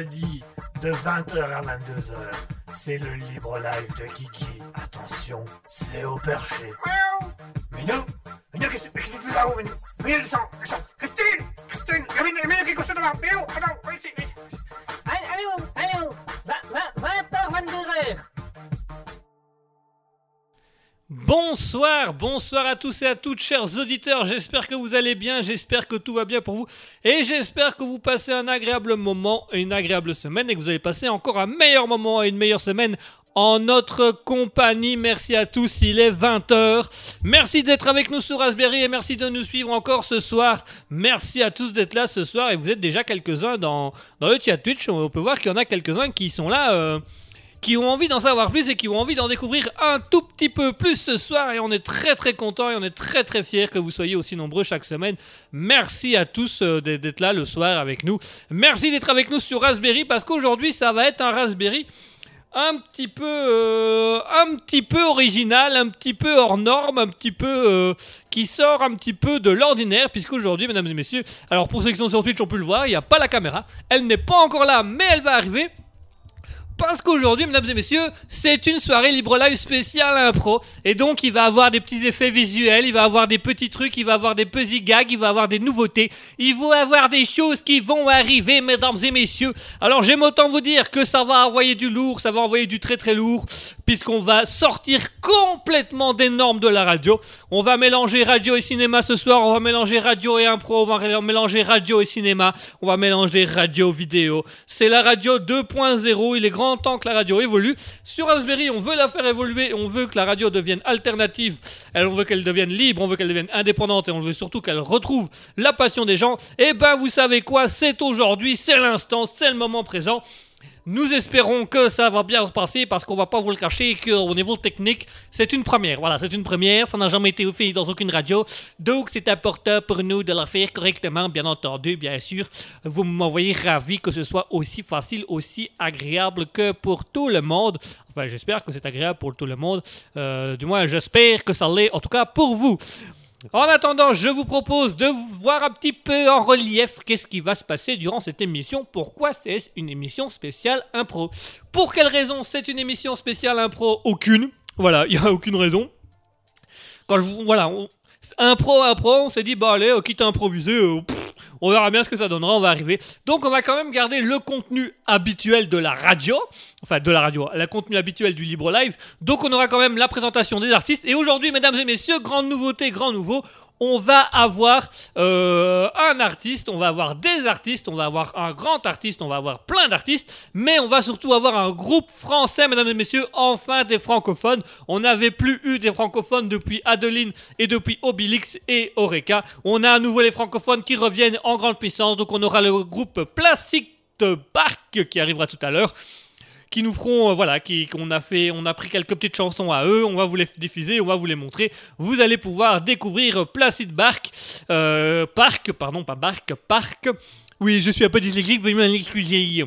de 20h à 22h. C'est le libre live de Kiki. Attention, c'est au perché. Minou Minou, qu'est-ce que tu fais là-haut, Minou Minou, descends, descends Bonsoir, à tous et à toutes, chers auditeurs. J'espère que vous allez bien, j'espère que tout va bien pour vous et j'espère que vous passez un agréable moment, une agréable semaine et que vous allez passer encore un meilleur moment et une meilleure semaine en notre compagnie. Merci à tous, il est 20h. Merci d'être avec nous sur Raspberry et merci de nous suivre encore ce soir. Merci à tous d'être là ce soir et vous êtes déjà quelques-uns dans, dans le chat Twitch. On peut voir qu'il y en a quelques-uns qui sont là. euh, qui ont envie d'en savoir plus et qui ont envie d'en découvrir un tout petit peu plus ce soir. Et on est très très content et on est très très fiers que vous soyez aussi nombreux chaque semaine. Merci à tous euh, d'être là le soir avec nous. Merci d'être avec nous sur Raspberry parce qu'aujourd'hui ça va être un Raspberry un petit peu euh, un petit peu original, un petit peu hors norme, un petit peu euh, qui sort un petit peu de l'ordinaire puisqu'aujourd'hui mesdames et messieurs, alors pour ceux qui sont sur Twitch on peut le voir, il n'y a pas la caméra, elle n'est pas encore là mais elle va arriver. Parce qu'aujourd'hui, mesdames et messieurs, c'est une soirée libre live spéciale impro. Et donc, il va avoir des petits effets visuels, il va avoir des petits trucs, il va avoir des petits gags, il va avoir des nouveautés. Il va avoir des choses qui vont arriver, mesdames et messieurs. Alors, j'aime autant vous dire que ça va envoyer du lourd, ça va envoyer du très très lourd, puisqu'on va sortir complètement des normes de la radio. On va mélanger radio et cinéma ce soir, on va mélanger radio et impro, on va mélanger radio et cinéma, on va mélanger radio vidéo. C'est la radio 2.0, il est grand temps que la radio évolue. Sur Raspberry, on veut la faire évoluer, on veut que la radio devienne alternative, on veut qu'elle devienne libre, on veut qu'elle devienne indépendante et on veut surtout qu'elle retrouve la passion des gens. Et ben vous savez quoi, c'est aujourd'hui, c'est l'instant, c'est le moment présent. Nous espérons que ça va bien se passer parce qu'on va pas vous le cacher qu'au niveau technique, c'est une première. Voilà, c'est une première. Ça n'a jamais été fait dans aucune radio. Donc, c'est important pour nous de la faire correctement, bien entendu, bien sûr. Vous m'envoyez ravi que ce soit aussi facile, aussi agréable que pour tout le monde. Enfin, j'espère que c'est agréable pour tout le monde. Euh, du moins, j'espère que ça l'est, en tout cas pour vous. En attendant, je vous propose de voir un petit peu en relief qu'est-ce qui va se passer durant cette émission? Pourquoi c'est une émission spéciale impro? Pour quelle raison c'est une émission spéciale impro? Aucune. Voilà, il n'y a aucune raison. Quand je vous- voilà, on- impro, impro, on s'est dit bah allez, quitte à improviser, euh, on verra bien ce que ça donnera, on va arriver. Donc on va quand même garder le contenu habituel de la radio, enfin de la radio, le contenu habituel du libre live. Donc on aura quand même la présentation des artistes. Et aujourd'hui, mesdames et messieurs, grande nouveauté, grand nouveau, on va avoir euh, un artiste, on va avoir des artistes, on va avoir un grand artiste, on va avoir plein d'artistes, mais on va surtout avoir un groupe français, mesdames et messieurs, enfin des francophones. On n'avait plus eu des francophones depuis Adeline et depuis Obélix et Oreca. On a à nouveau les francophones qui reviennent en grande puissance, donc on aura le groupe Plastic Bark qui arrivera tout à l'heure qui nous feront euh, voilà qui qu'on a fait on a pris quelques petites chansons à eux on va vous les diffuser on va vous les montrer vous allez pouvoir découvrir Placid Bark euh, Park pardon pas Bark Park oui, je suis un peu dyslexique, veuillez m'en excuser.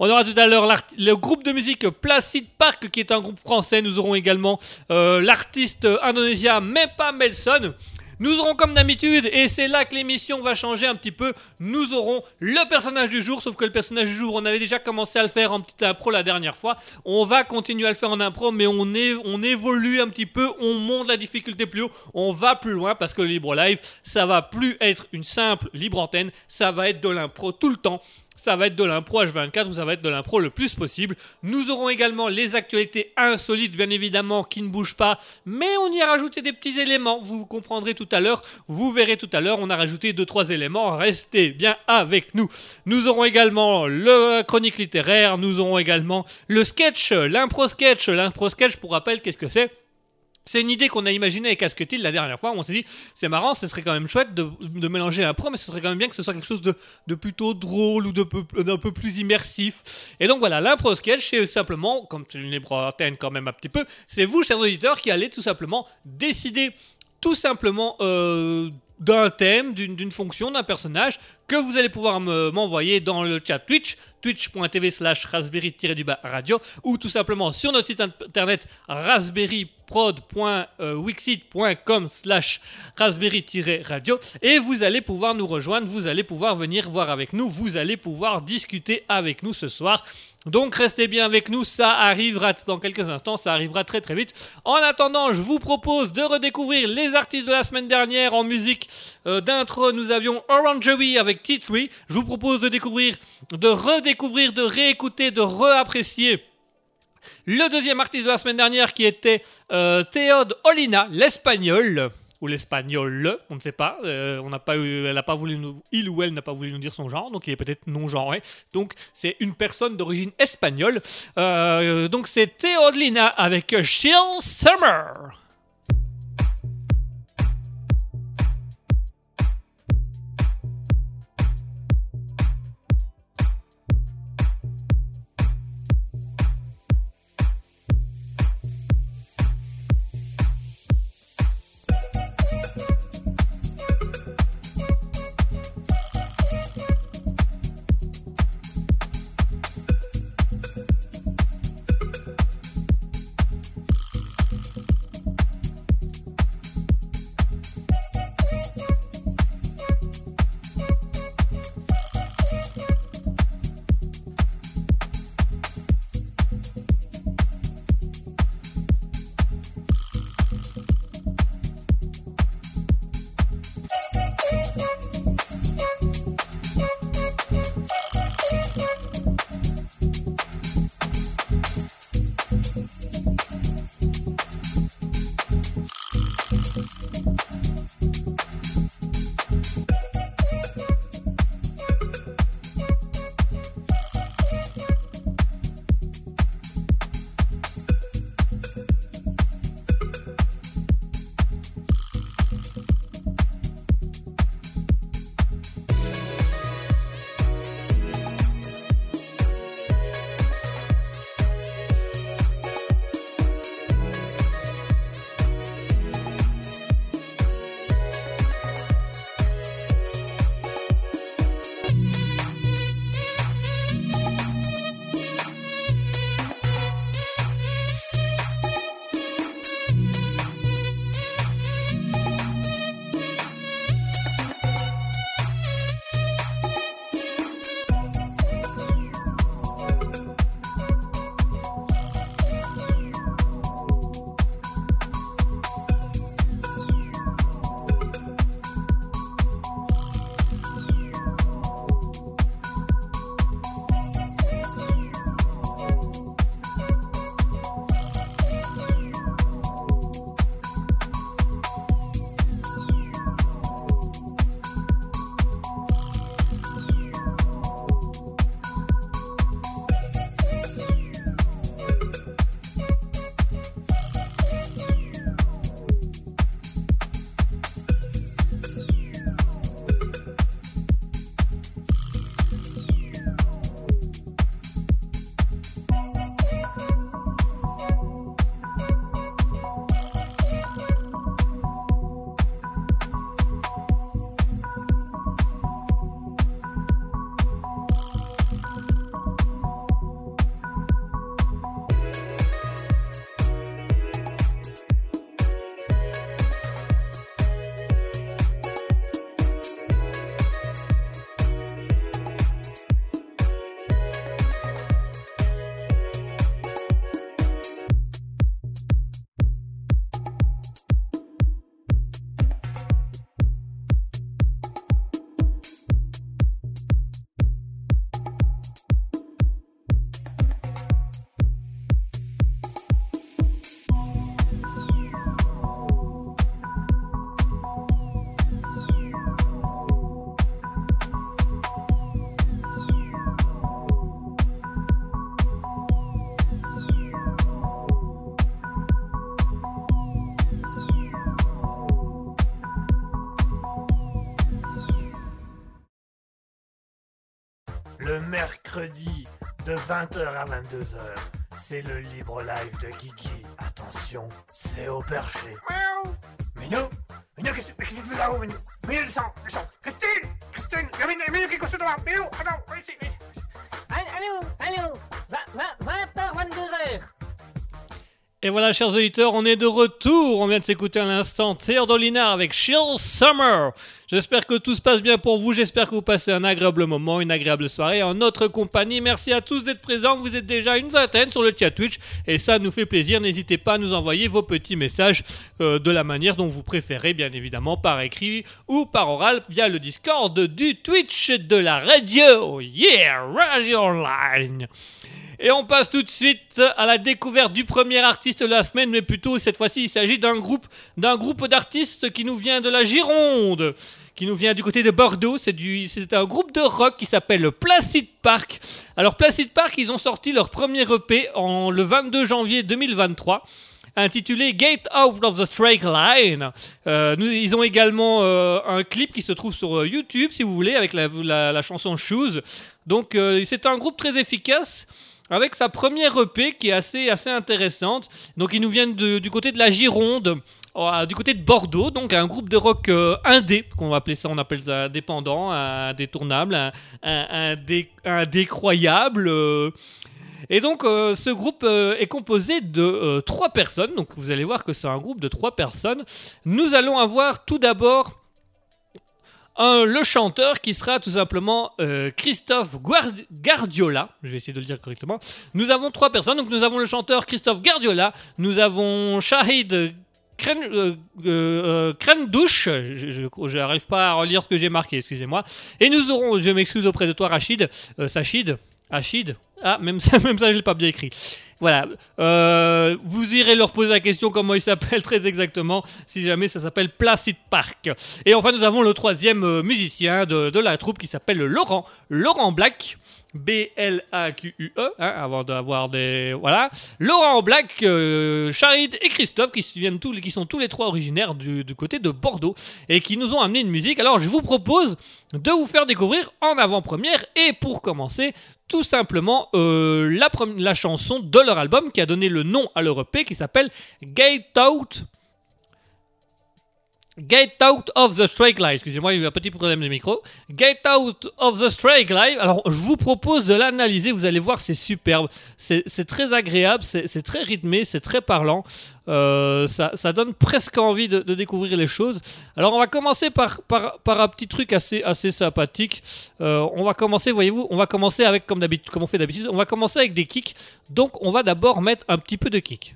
On aura tout à l'heure le groupe de musique Placid Park, qui est un groupe français. Nous aurons également euh, l'artiste indonésien, pas Melson. Nous aurons comme d'habitude, et c'est là que l'émission va changer un petit peu, nous aurons le personnage du jour, sauf que le personnage du jour, on avait déjà commencé à le faire en petite impro la dernière fois. On va continuer à le faire en impro, mais on, évolue un petit peu, on monte la difficulté plus haut, on va plus loin parce que le libre live, ça va plus être une simple libre antenne, ça va être de l'impro tout le temps. Ça va être de l'impro H24 ou ça va être de l'impro le plus possible. Nous aurons également les actualités insolites, bien évidemment, qui ne bougent pas, mais on y a rajouté des petits éléments. Vous comprendrez tout à l'heure, vous verrez tout à l'heure, on a rajouté deux trois éléments. Restez bien avec nous. Nous aurons également le chronique littéraire, nous aurons également le sketch, l'impro sketch. L'impro sketch, pour rappel, qu'est-ce que c'est? C'est une idée qu'on a imaginée avec Asketil la dernière fois. On s'est dit, c'est marrant, ce serait quand même chouette de, mélanger un pro, mais ce serait quand même bien que ce soit quelque chose de, plutôt drôle ou d'un peu plus immersif. Et donc voilà, l'impro sketch, c'est simplement, comme c'est une libre antenne quand même un petit peu, c'est vous, chers auditeurs, qui allez tout simplement décider tout simplement euh, d'un thème, d'une fonction, d'un personnage que vous allez pouvoir me- m'envoyer dans le chat Twitch, twitch.tv slash raspberry-radio, ou tout simplement sur notre site internet prod.wixit.com slash raspberry-radio et vous allez pouvoir nous rejoindre, vous allez pouvoir venir voir avec nous, vous allez pouvoir discuter avec nous ce soir. Donc restez bien avec nous, ça arrivera dans quelques instants, ça arrivera très très vite. En attendant, je vous propose de redécouvrir les artistes de la semaine dernière en musique euh, d'intro. Nous avions Orangery avec T3. Je vous propose de découvrir, de redécouvrir, de réécouter, de réapprécier le deuxième artiste de la semaine dernière qui était euh, Théode Olina, l'espagnol ou l'espagnol, on ne sait pas. Euh, on n'a pas elle pas voulu il ou elle n'a pas voulu nous dire son genre, donc il est peut-être non genré. Donc c'est une personne d'origine espagnole. Euh, donc c'est Théodlina avec Chill Summer. 20h à 22h, c'est le libre live de Kiki. Attention, c'est au perché. Miaou Minou Minou, qu'est-ce que tu fais là-haut, Minou Minou, descends, descends Christine Christine Il y a Minou, Minou qui est couché devant Minou, attends, viens ici, viens ici. Allô, allô 20h, 22h Et voilà, chers auditeurs, on est de retour. On vient de s'écouter à l'instant Théodolina avec Chill Summer. J'espère que tout se passe bien pour vous. J'espère que vous passez un agréable moment, une agréable soirée en notre compagnie. Merci à tous d'être présents. Vous êtes déjà une vingtaine sur le chat Twitch et ça nous fait plaisir. N'hésitez pas à nous envoyer vos petits messages euh, de la manière dont vous préférez, bien évidemment, par écrit ou par oral via le Discord du Twitch de la radio. Yeah, Radio Online. Et on passe tout de suite à la découverte du premier artiste de la semaine, mais plutôt cette fois-ci il s'agit d'un groupe, d'un groupe d'artistes qui nous vient de la Gironde, qui nous vient du côté de Bordeaux. C'est du, c'est un groupe de rock qui s'appelle Placid Park. Alors Placid Park, ils ont sorti leur premier EP en le 22 janvier 2023 intitulé Gate Out of the Strike Line. Euh, ils ont également euh, un clip qui se trouve sur euh, YouTube, si vous voulez, avec la, la- chanson Shoes. Donc c'est un groupe très efficace avec sa première EP qui est assez, assez intéressante. Donc ils nous viennent du côté de la Gironde, euh, du côté de Bordeaux, donc un groupe de rock euh, indé, qu'on va appeler ça, on appelle ça indépendant, indétournable, un, un, un dé- un décroyable. euh. Et donc ce groupe est composé de trois personnes, donc vous allez voir que c'est un groupe de trois personnes. Nous allons avoir tout d'abord le chanteur qui sera tout simplement euh, Christophe Guard- Guardiola. Je vais essayer de le dire correctement. Nous avons trois personnes. Donc nous avons le chanteur Christophe Guardiola. Nous avons Shahid Kren, euh, euh, Krendouche. Je n'arrive pas à relire ce que j'ai marqué, excusez-moi. Et nous aurons, je m'excuse auprès de toi Rachid, Sachid, Achid. Ah, même ça, même ça, je l'ai pas bien écrit. Voilà. Euh, vous irez leur poser la question comment il s'appelle très exactement, si jamais ça s'appelle Placid Park. Et enfin, nous avons le troisième euh, musicien de, la troupe qui s'appelle Laurent. Laurent Black. B-L-A-Q-U-E, hein, avant d'avoir des. Voilà. Laurent Black, euh, Charid et Christophe, qui, viennent tous, qui sont tous les trois originaires du côté de Bordeaux et qui nous ont amené une musique. Alors, je vous propose de vous faire découvrir en avant-première et pour commencer, tout simplement euh, la, chanson de leur album qui a donné le nom à leur EP qui s'appelle Gate Out. Gate Out of the Strike Live. Excusez-moi, il y a eu un petit problème de micro. Gate Out of the Strike Live. Alors, je vous propose de l'analyser. Vous allez voir, c'est superbe. C'est très agréable, c'est très rythmé, c'est très parlant. Euh, ça, donne presque envie de, découvrir les choses. Alors, on va commencer par, un petit truc assez, sympathique. Euh, on va commencer, voyez-vous, on va commencer avec, comme comme on fait d'habitude, on va commencer avec des kicks. Donc, on va d'abord mettre un petit peu de kick.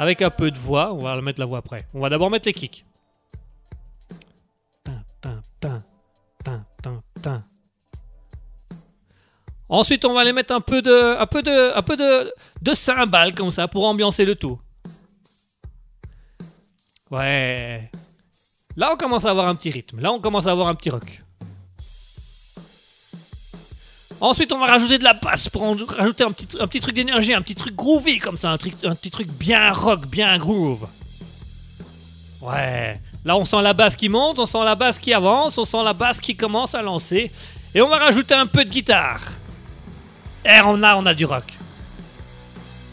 Avec un peu de voix, on va mettre la voix après. On va d'abord mettre les kicks. Ensuite, on va aller mettre un peu de, un peu de, un peu de, de cymbales comme ça pour ambiancer le tout. Ouais. Là, on commence à avoir un petit rythme. Là, on commence à avoir un petit rock. Ensuite, on va rajouter de la basse pour en rajouter un petit, truc d'énergie, un petit truc groovy comme ça, un, petit truc bien rock, bien groove. Ouais. Là, on sent la basse qui monte, on sent la basse qui avance, on sent la basse qui commence à lancer. Et on va rajouter un peu de guitare. Et on a, on a du rock.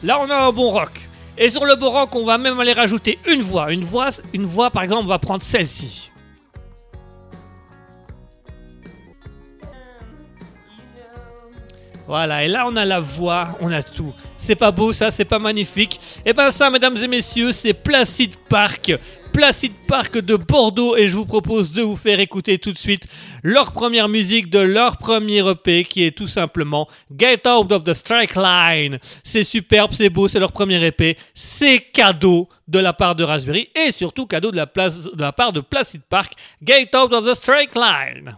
Là, on a un bon rock. Et sur le bon rock, on va même aller rajouter une voix. Une voix, une voix par exemple, on va prendre celle-ci. Voilà, et là on a la voix, on a tout. C'est pas beau ça, c'est pas magnifique. Et ben ça, mesdames et messieurs, c'est Placid Park. Placid Park de Bordeaux et je vous propose de vous faire écouter tout de suite leur première musique de leur premier EP qui est tout simplement Get Out of the Strike Line. C'est superbe, c'est beau, c'est leur premier EP. C'est cadeau de la part de Raspberry et surtout cadeau de la, place, de la part de Placid Park. Get Out of the Strike Line.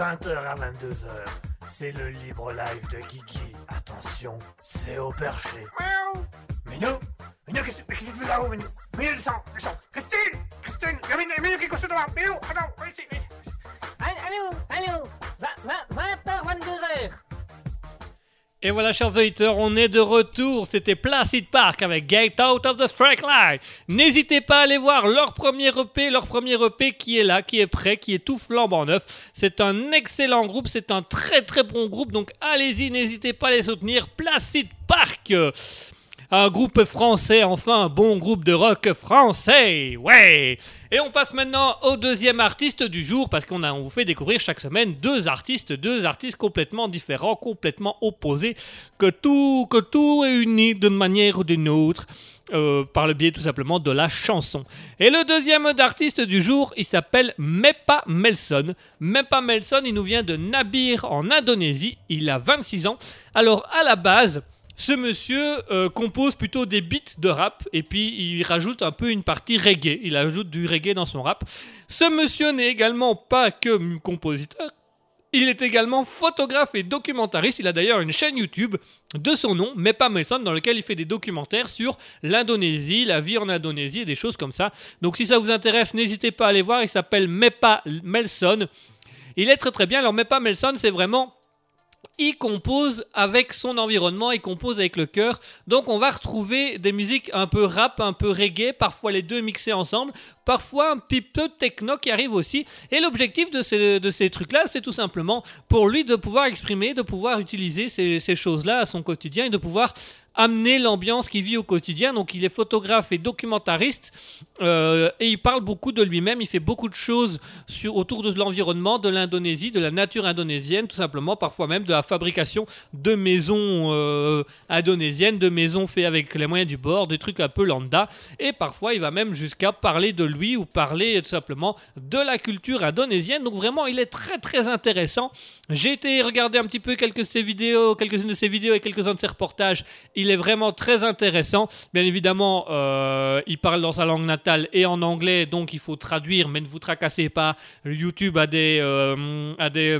20h à 22h. C'est le libre live de Kiki. Attention, c'est au perché. Miaou. Minou Minou, qu'est-ce que tu fais? Là-haut, Minou? Minou, descends, descends Christine Christine Minou, Minou qui est devant Minou, attends, viens ici, viens ici. Allô, allô, 20h, 22h. Et voilà, chers auditeurs, on est de retour. C'était Placid Park avec Get Out of the Strike Line. N'hésitez pas à aller voir leur premier EP, leur premier EP qui est là, qui est prêt, qui est tout flambant neuf. C'est un excellent groupe, c'est un très très bon groupe. Donc allez-y, n'hésitez pas à les soutenir. Placid Park. Un groupe français, enfin un bon groupe de rock français, ouais Et on passe maintenant au deuxième artiste du jour, parce qu'on vous fait découvrir chaque semaine deux artistes, deux artistes complètement différents, complètement opposés, que tout, que tout est uni d'une manière ou d'une autre, euh, par le biais tout simplement de la chanson. Et le deuxième artiste du jour, il s'appelle Mepa Melson. Mepa Melson, il nous vient de Nabir en Indonésie, il a 26 ans. Alors à la base... Ce monsieur euh, compose plutôt des beats de rap et puis il rajoute un peu une partie reggae. Il ajoute du reggae dans son rap. Ce monsieur n'est également pas que compositeur. Il est également photographe et documentariste. Il a d'ailleurs une chaîne YouTube de son nom, pas Melson, dans lequel il fait des documentaires sur l'Indonésie, la vie en Indonésie et des choses comme ça. Donc si ça vous intéresse, n'hésitez pas à aller voir. Il s'appelle Mepa Melson. Il est très très bien. Alors Mepa Melson, c'est vraiment il compose avec son environnement, il compose avec le cœur. Donc on va retrouver des musiques un peu rap, un peu reggae, parfois les deux mixés ensemble, parfois un petit peu techno qui arrive aussi. Et l'objectif de ces, de ces trucs-là, c'est tout simplement pour lui de pouvoir exprimer, de pouvoir utiliser ces, ces choses-là à son quotidien et de pouvoir amener l'ambiance qu'il vit au quotidien. Donc il est photographe et documentariste euh, et il parle beaucoup de lui-même. Il fait beaucoup de choses sur, autour de l'environnement, de l'Indonésie, de la nature indonésienne, tout simplement, parfois même de la fabrication de maisons euh, indonésiennes, de maisons faites avec les moyens du bord, des trucs un peu lambda. Et parfois il va même jusqu'à parler de lui ou parler tout simplement de la culture indonésienne. Donc vraiment il est très très intéressant. J'ai été regarder un petit peu quelques de ses vidéos, quelques-unes de ses vidéos et quelques-uns de ses reportages. Il est vraiment très intéressant. Bien évidemment, euh, il parle dans sa langue natale et en anglais, donc il faut traduire, mais ne vous tracassez pas. YouTube a euh, a des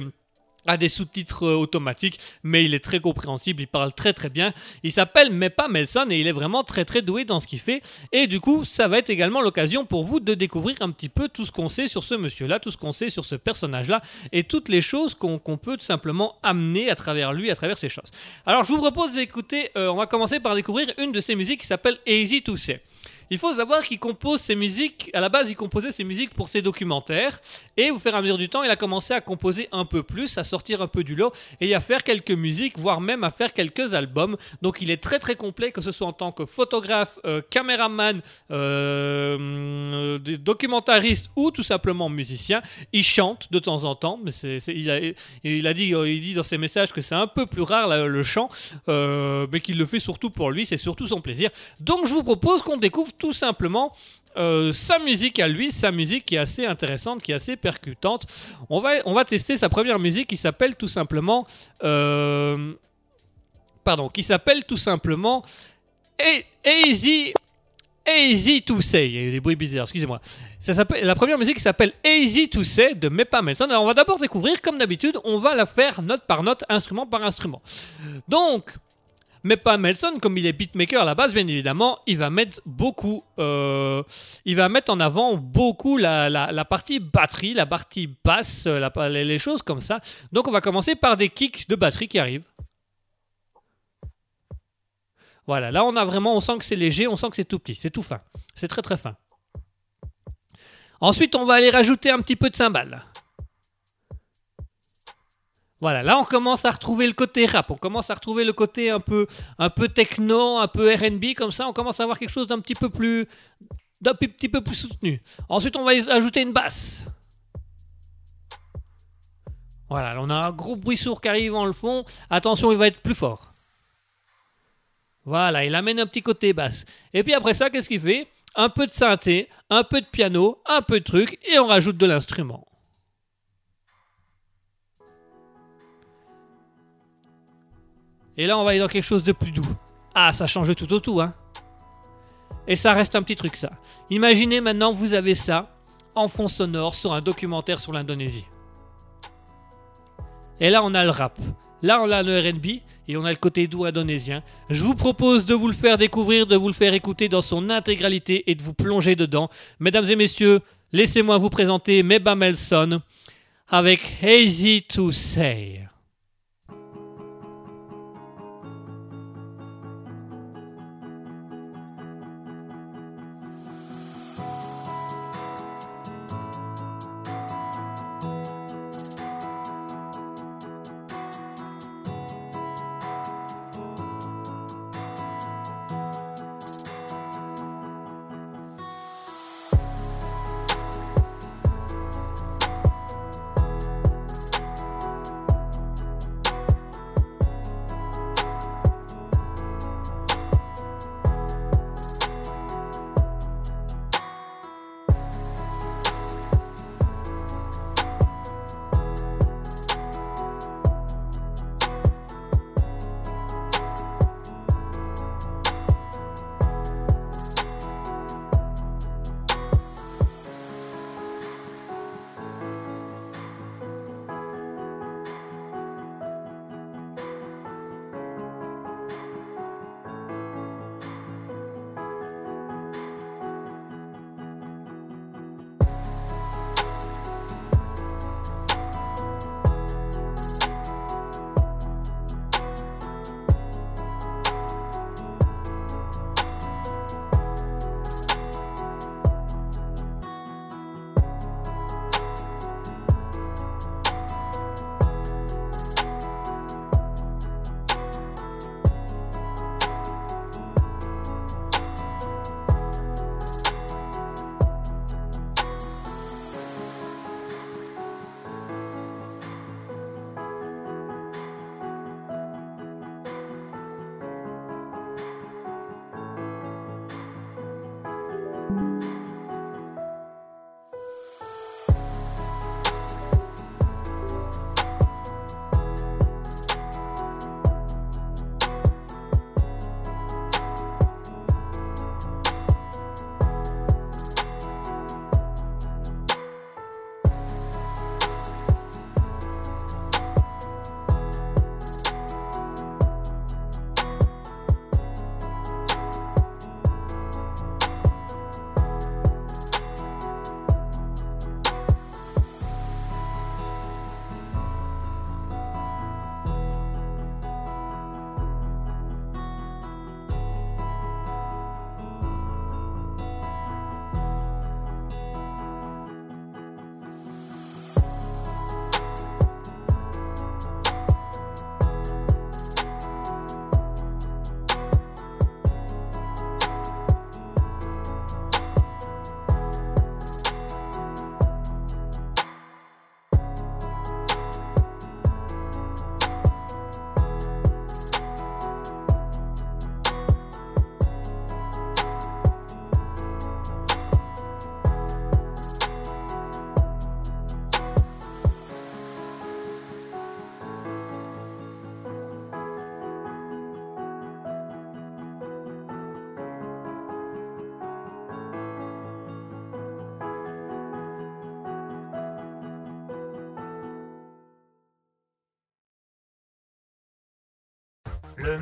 a des sous-titres euh, automatiques, mais il est très compréhensible, il parle très très bien. Il s'appelle Mepa Melson et il est vraiment très très doué dans ce qu'il fait. Et du coup, ça va être également l'occasion pour vous de découvrir un petit peu tout ce qu'on sait sur ce monsieur-là, tout ce qu'on sait sur ce personnage-là et toutes les choses qu'on peut tout simplement amener à travers lui, à travers ses choses. Alors, je vous propose d'écouter, euh, on va commencer par découvrir une de ses musiques qui s'appelle Easy to Say. Il faut savoir qu'il compose ses musiques, à la base il composait ses musiques pour ses documentaires, et au fur et à mesure du temps il a commencé à composer un peu plus, à sortir un peu du lot, et à faire quelques musiques, voire même à faire quelques albums. Donc il est très très complet, que ce soit en tant que photographe, euh, caméraman, euh, euh, documentariste ou tout simplement musicien. Il chante de temps en temps, mais il, a, il, a dit, il dit dans ses messages que c'est un peu plus rare le chant, mais qu'il le fait surtout pour lui, c'est surtout son plaisir. Donc je vous propose qu'on découvre tout simplement euh, sa musique à lui, sa musique qui est assez intéressante, qui est assez percutante. On va, on va tester sa première musique qui s'appelle tout simplement... euh, pardon, qui s'appelle tout simplement Easy... Easy to Say. Il y a eu des bruits bizarres, excusez-moi. La première musique s'appelle Easy to Say de Mepa Melson. Alors on va d'abord découvrir, comme d'habitude, on va la faire note par note, instrument par instrument. Donc, mais pas Melson, comme il est beatmaker à la base, bien évidemment, il va mettre beaucoup, euh, il va mettre en avant beaucoup la, la- partie batterie, la partie basse, la- les choses comme ça. Donc on va commencer par des kicks de batterie qui arrivent. Voilà, là on a vraiment, on sent que c'est léger, on sent que c'est tout petit, c'est tout fin, c'est très très fin. Ensuite, on va aller rajouter un petit peu de cymbales. Voilà, là on commence à retrouver le côté rap, on commence à retrouver le côté un peu, techno, un peu R&B comme ça, on commence à avoir quelque chose d'un petit peu plus, d'un petit peu plus soutenu. Ensuite, on va ajouter une basse. Voilà, là, on a un gros bruit sourd qui arrive en le fond. Attention, il va être plus fort. Voilà, il amène un petit côté basse. Et puis après ça, qu'est-ce qu'il fait? Un peu de synthé, un peu de piano, un peu de truc, et on rajoute de l'instrument. Et là, on va aller dans quelque chose de plus doux. Ah, ça change tout au tout, hein. Et ça reste un petit truc, ça. Imaginez maintenant, vous avez ça. en fond sonore sur un documentaire sur l'Indonésie. Et là, on a le rap. Là, on a le RB et on a le côté doux indonésien. Je vous propose de vous le faire découvrir, de vous le faire écouter dans son intégralité et de vous plonger dedans. Mesdames et messieurs, laissez-moi vous présenter Meba Melson avec Easy to Say.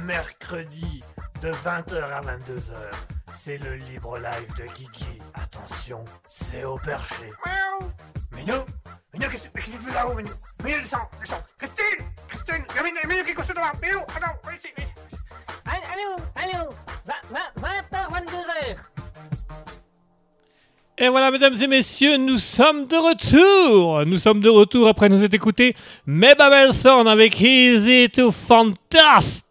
Mercredi de 20h à 22h, c'est le libre live de Kiki. Attention, c'est au perché. Miaou Minou Minou, qu'est-ce que tu fais là-haut, Minou Minou, descends, descends Christine Christine Minou, Minou, qui est devant Minou, attends, viens ici, viens ici. Allô, allô, 20h, 22h. Et voilà, mesdames et messieurs, nous sommes de retour. Nous sommes de retour après nous être écouté Meba Belson avec Easy to Fantastic?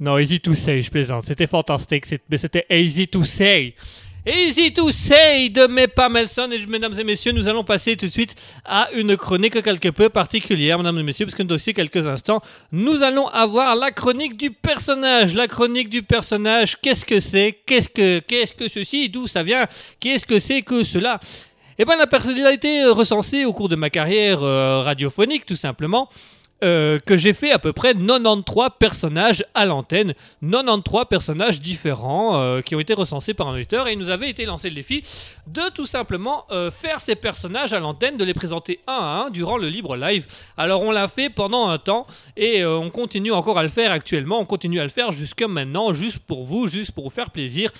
Non, Easy to Say, je plaisante. C'était fantastique, mais c'était Easy to Say. Easy to Say de Meba Melson. Et mesdames et messieurs, nous allons passer tout de suite à une chronique quelque peu particulière, mesdames et messieurs, parce que d'ici quelques instants, nous allons avoir la chronique du personnage. La chronique du personnage, qu'est-ce que c'est? Qu'est-ce que, qu'est-ce que ceci? D'où ça vient? Qu'est-ce que c'est que cela? Eh bien, la personnalité recensée au cours de ma carrière euh, radiophonique, tout simplement, euh, que j'ai fait à peu près 93 personnages à l'antenne, 93 personnages différents euh, qui ont été recensés par un auditeur et il nous avait été lancé le défi de tout simplement euh, faire ces personnages à l'antenne, de les présenter un à un durant le libre live. Alors on l'a fait pendant un temps et on continue encore à le faire actuellement, on continue à le faire jusque maintenant, juste pour vous, juste pour vous faire plaisir.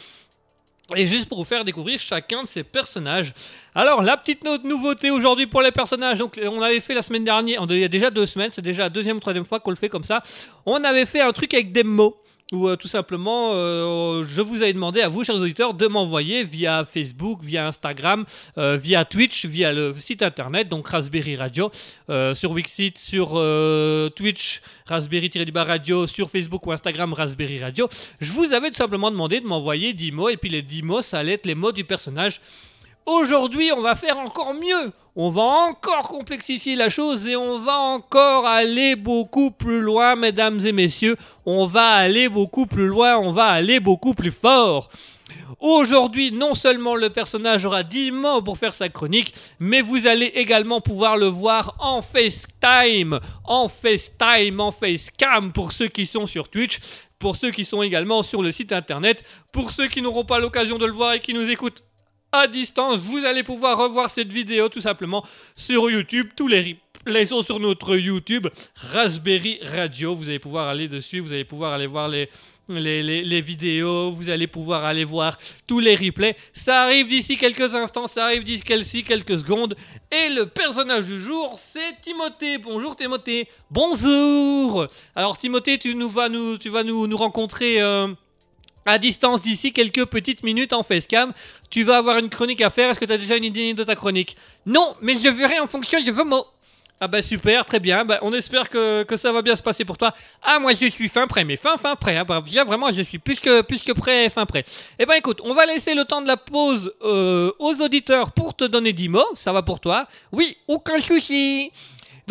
Et juste pour vous faire découvrir chacun de ces personnages. Alors, la petite note nouveauté aujourd'hui pour les personnages. Donc, on avait fait la semaine dernière, il y a déjà deux semaines, c'est déjà la deuxième ou troisième fois qu'on le fait comme ça. On avait fait un truc avec des mots. Où euh, tout simplement, euh, je vous avais demandé à vous, chers auditeurs, de m'envoyer via Facebook, via Instagram, euh, via Twitch, via le site internet, donc Raspberry Radio, sur Wixit, sur Twitch, Raspberry-du-bas Radio, sur Facebook ou Instagram, Raspberry Radio. Je vous avais tout simplement demandé de m'envoyer 10 mots, et puis les 10 mots, ça allait être les mots du personnage. Aujourd'hui, on va faire encore mieux. On va encore complexifier la chose et on va encore aller beaucoup plus loin, mesdames et messieurs. On va aller beaucoup plus loin, on va aller beaucoup plus fort. Aujourd'hui, non seulement le personnage aura 10 mots pour faire sa chronique, mais vous allez également pouvoir le voir en FaceTime, en FaceTime, en FaceCam pour ceux qui sont sur Twitch, pour ceux qui sont également sur le site internet, pour ceux qui n'auront pas l'occasion de le voir et qui nous écoutent à distance, vous allez pouvoir revoir cette vidéo tout simplement sur YouTube. Tous les replays sont sur notre YouTube Raspberry Radio. Vous allez pouvoir aller dessus, vous allez pouvoir aller voir les, les, vidéos, vous allez pouvoir aller voir tous les replays. Ça arrive d'ici quelques instants, ça arrive d'ici quelques secondes. Et le personnage du jour, c'est Timothée. Bonjour Timothée. Bonjour. Alors Timothée, tu, nous vas nous, tu vas nous, nous rencontrer... euh, à distance d'ici quelques petites minutes en facecam. Tu vas avoir une chronique à faire. Est-ce que tu as déjà une idée de ta chronique? Non, mais je verrai en fonction de vos mots. Ah bah super, très bien. Bah, on espère que, ça va bien se passer pour toi. Ah moi je suis fin prêt, mais fin fin prêt. Hein. Bah, vraiment je suis plus que, plus que prêt, fin prêt. Eh ben écoute, on va laisser le temps de la pause euh, aux auditeurs pour te donner 10 mots. Ça va pour toi Oui, aucun souci.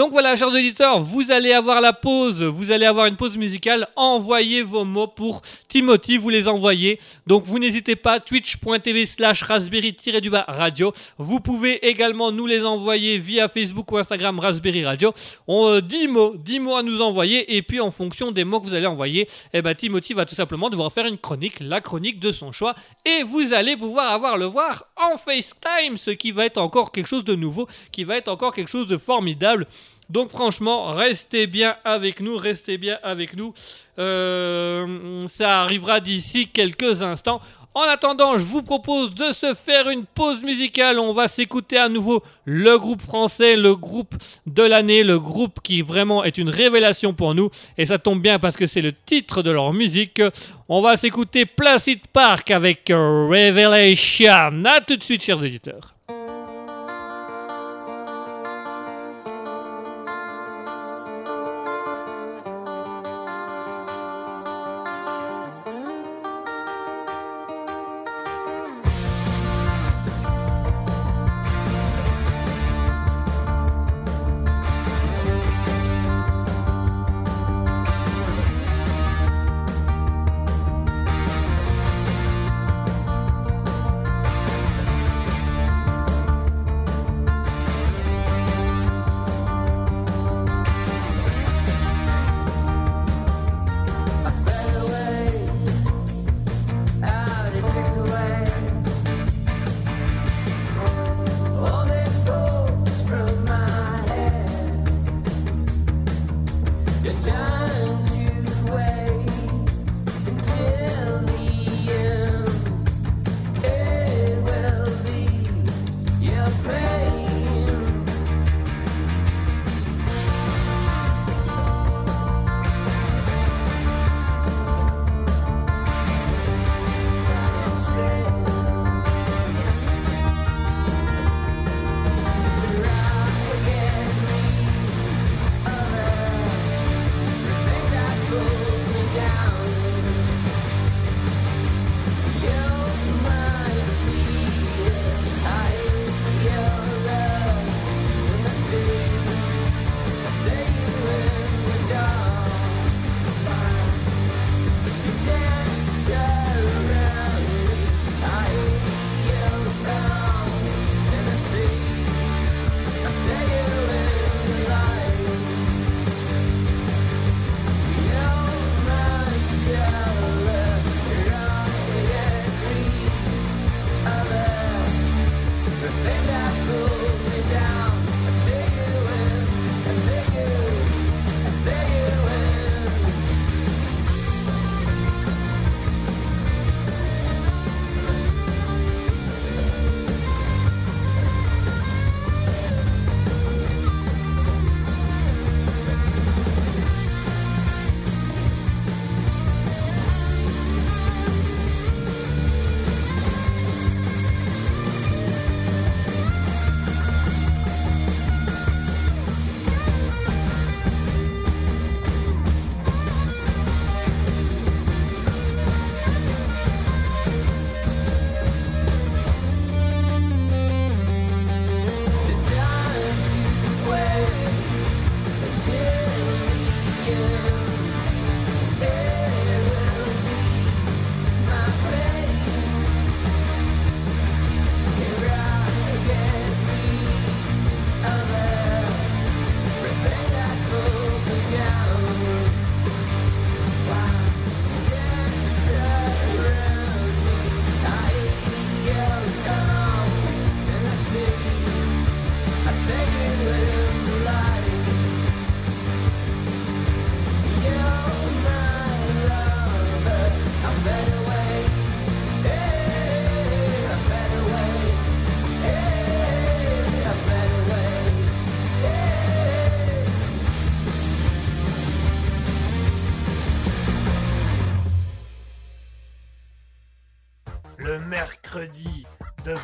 Donc voilà, chers auditeurs, vous allez avoir la pause, vous allez avoir une pause musicale. Envoyez vos mots pour Timothy, vous les envoyez. Donc vous n'hésitez pas, twitch.tv slash raspberry-du-bas radio. Vous pouvez également nous les envoyer via Facebook ou Instagram Raspberry Radio. On, euh, 10 mots, 10 mots à nous envoyer. Et puis en fonction des mots que vous allez envoyer, eh ben, Timothy va tout simplement devoir faire une chronique, la chronique de son choix. Et vous allez pouvoir avoir le voir en FaceTime, ce qui va être encore quelque chose de nouveau, qui va être encore quelque chose de formidable. Donc franchement, restez bien avec nous, restez bien avec nous. Euh, ça arrivera d'ici quelques instants. En attendant, je vous propose de se faire une pause musicale. On va s'écouter à nouveau le groupe français, le groupe de l'année, le groupe qui vraiment est une révélation pour nous. Et ça tombe bien parce que c'est le titre de leur musique. On va s'écouter Placid Park avec Revelation. A tout de suite, chers éditeurs.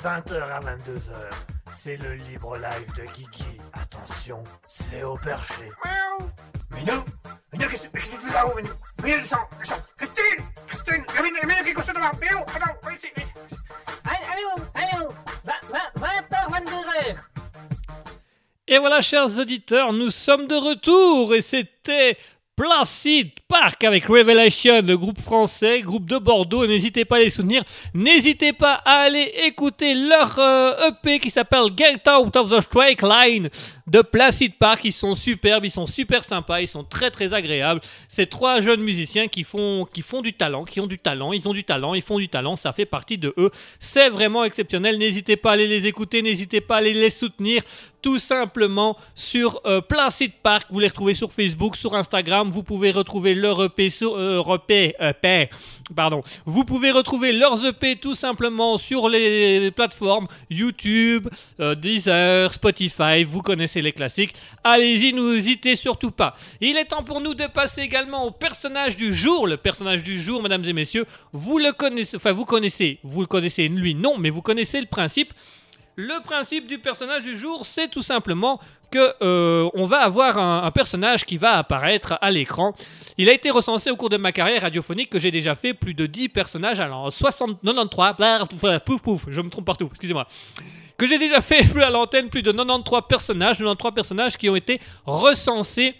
20h à 22h. C'est le libre live de Kiki. Attention, c'est au perché. Miaou Minou Minou, qu'est-ce que tu fais là-haut, Minou? Minou, descends, descends Christine Christine Minou, Minou, qui est couché devant Minou, attends, viens ici, viens ici. Allô, allô, 20h, 22h. Et voilà, chers auditeurs, nous sommes de retour et c'était Placid Park avec Revelation, le groupe français, groupe de Bordeaux. N'hésitez pas à les soutenir. N'hésitez pas à aller écouter leur euh, EP qui s'appelle Get Out of the Strike Line de Placid Park. Ils sont superbes, ils sont super sympas, ils sont très très agréables. C'est trois jeunes musiciens qui font, du talent, qui ont du talent, ils ont du talent, ils font du talent, ça fait partie de eux. C'est vraiment exceptionnel. N'hésitez pas à aller les écouter, n'hésitez pas à aller les soutenir tout simplement sur euh, Placid Park. Vous les retrouvez sur Facebook, sur Instagram. Vous pouvez retrouver leur EP sur euh, EP, EP, pardon. Vous pouvez retrouver leurs EP tout simplement sur les plateformes YouTube, euh, Deezer, Spotify. Vous connaissez les classiques. Allez-y, n'hésitez surtout pas. Il est temps pour nous de passer également au personnage du jour. Le personnage du jour, mesdames et messieurs, vous le connaissez, enfin vous connaissez, vous le connaissez lui non, mais vous connaissez le principe. Le principe du personnage du jour, c'est tout simplement que euh, on va avoir un, un personnage qui va apparaître à l'écran. Il a été recensé au cours de ma carrière radiophonique que j'ai déjà fait plus de 10 personnages, alors 60, 93, blah, pouf pouf, je me trompe partout, excusez-moi. Que j'ai déjà fait à l'antenne plus de 93 personnages, 93 personnages qui ont été recensés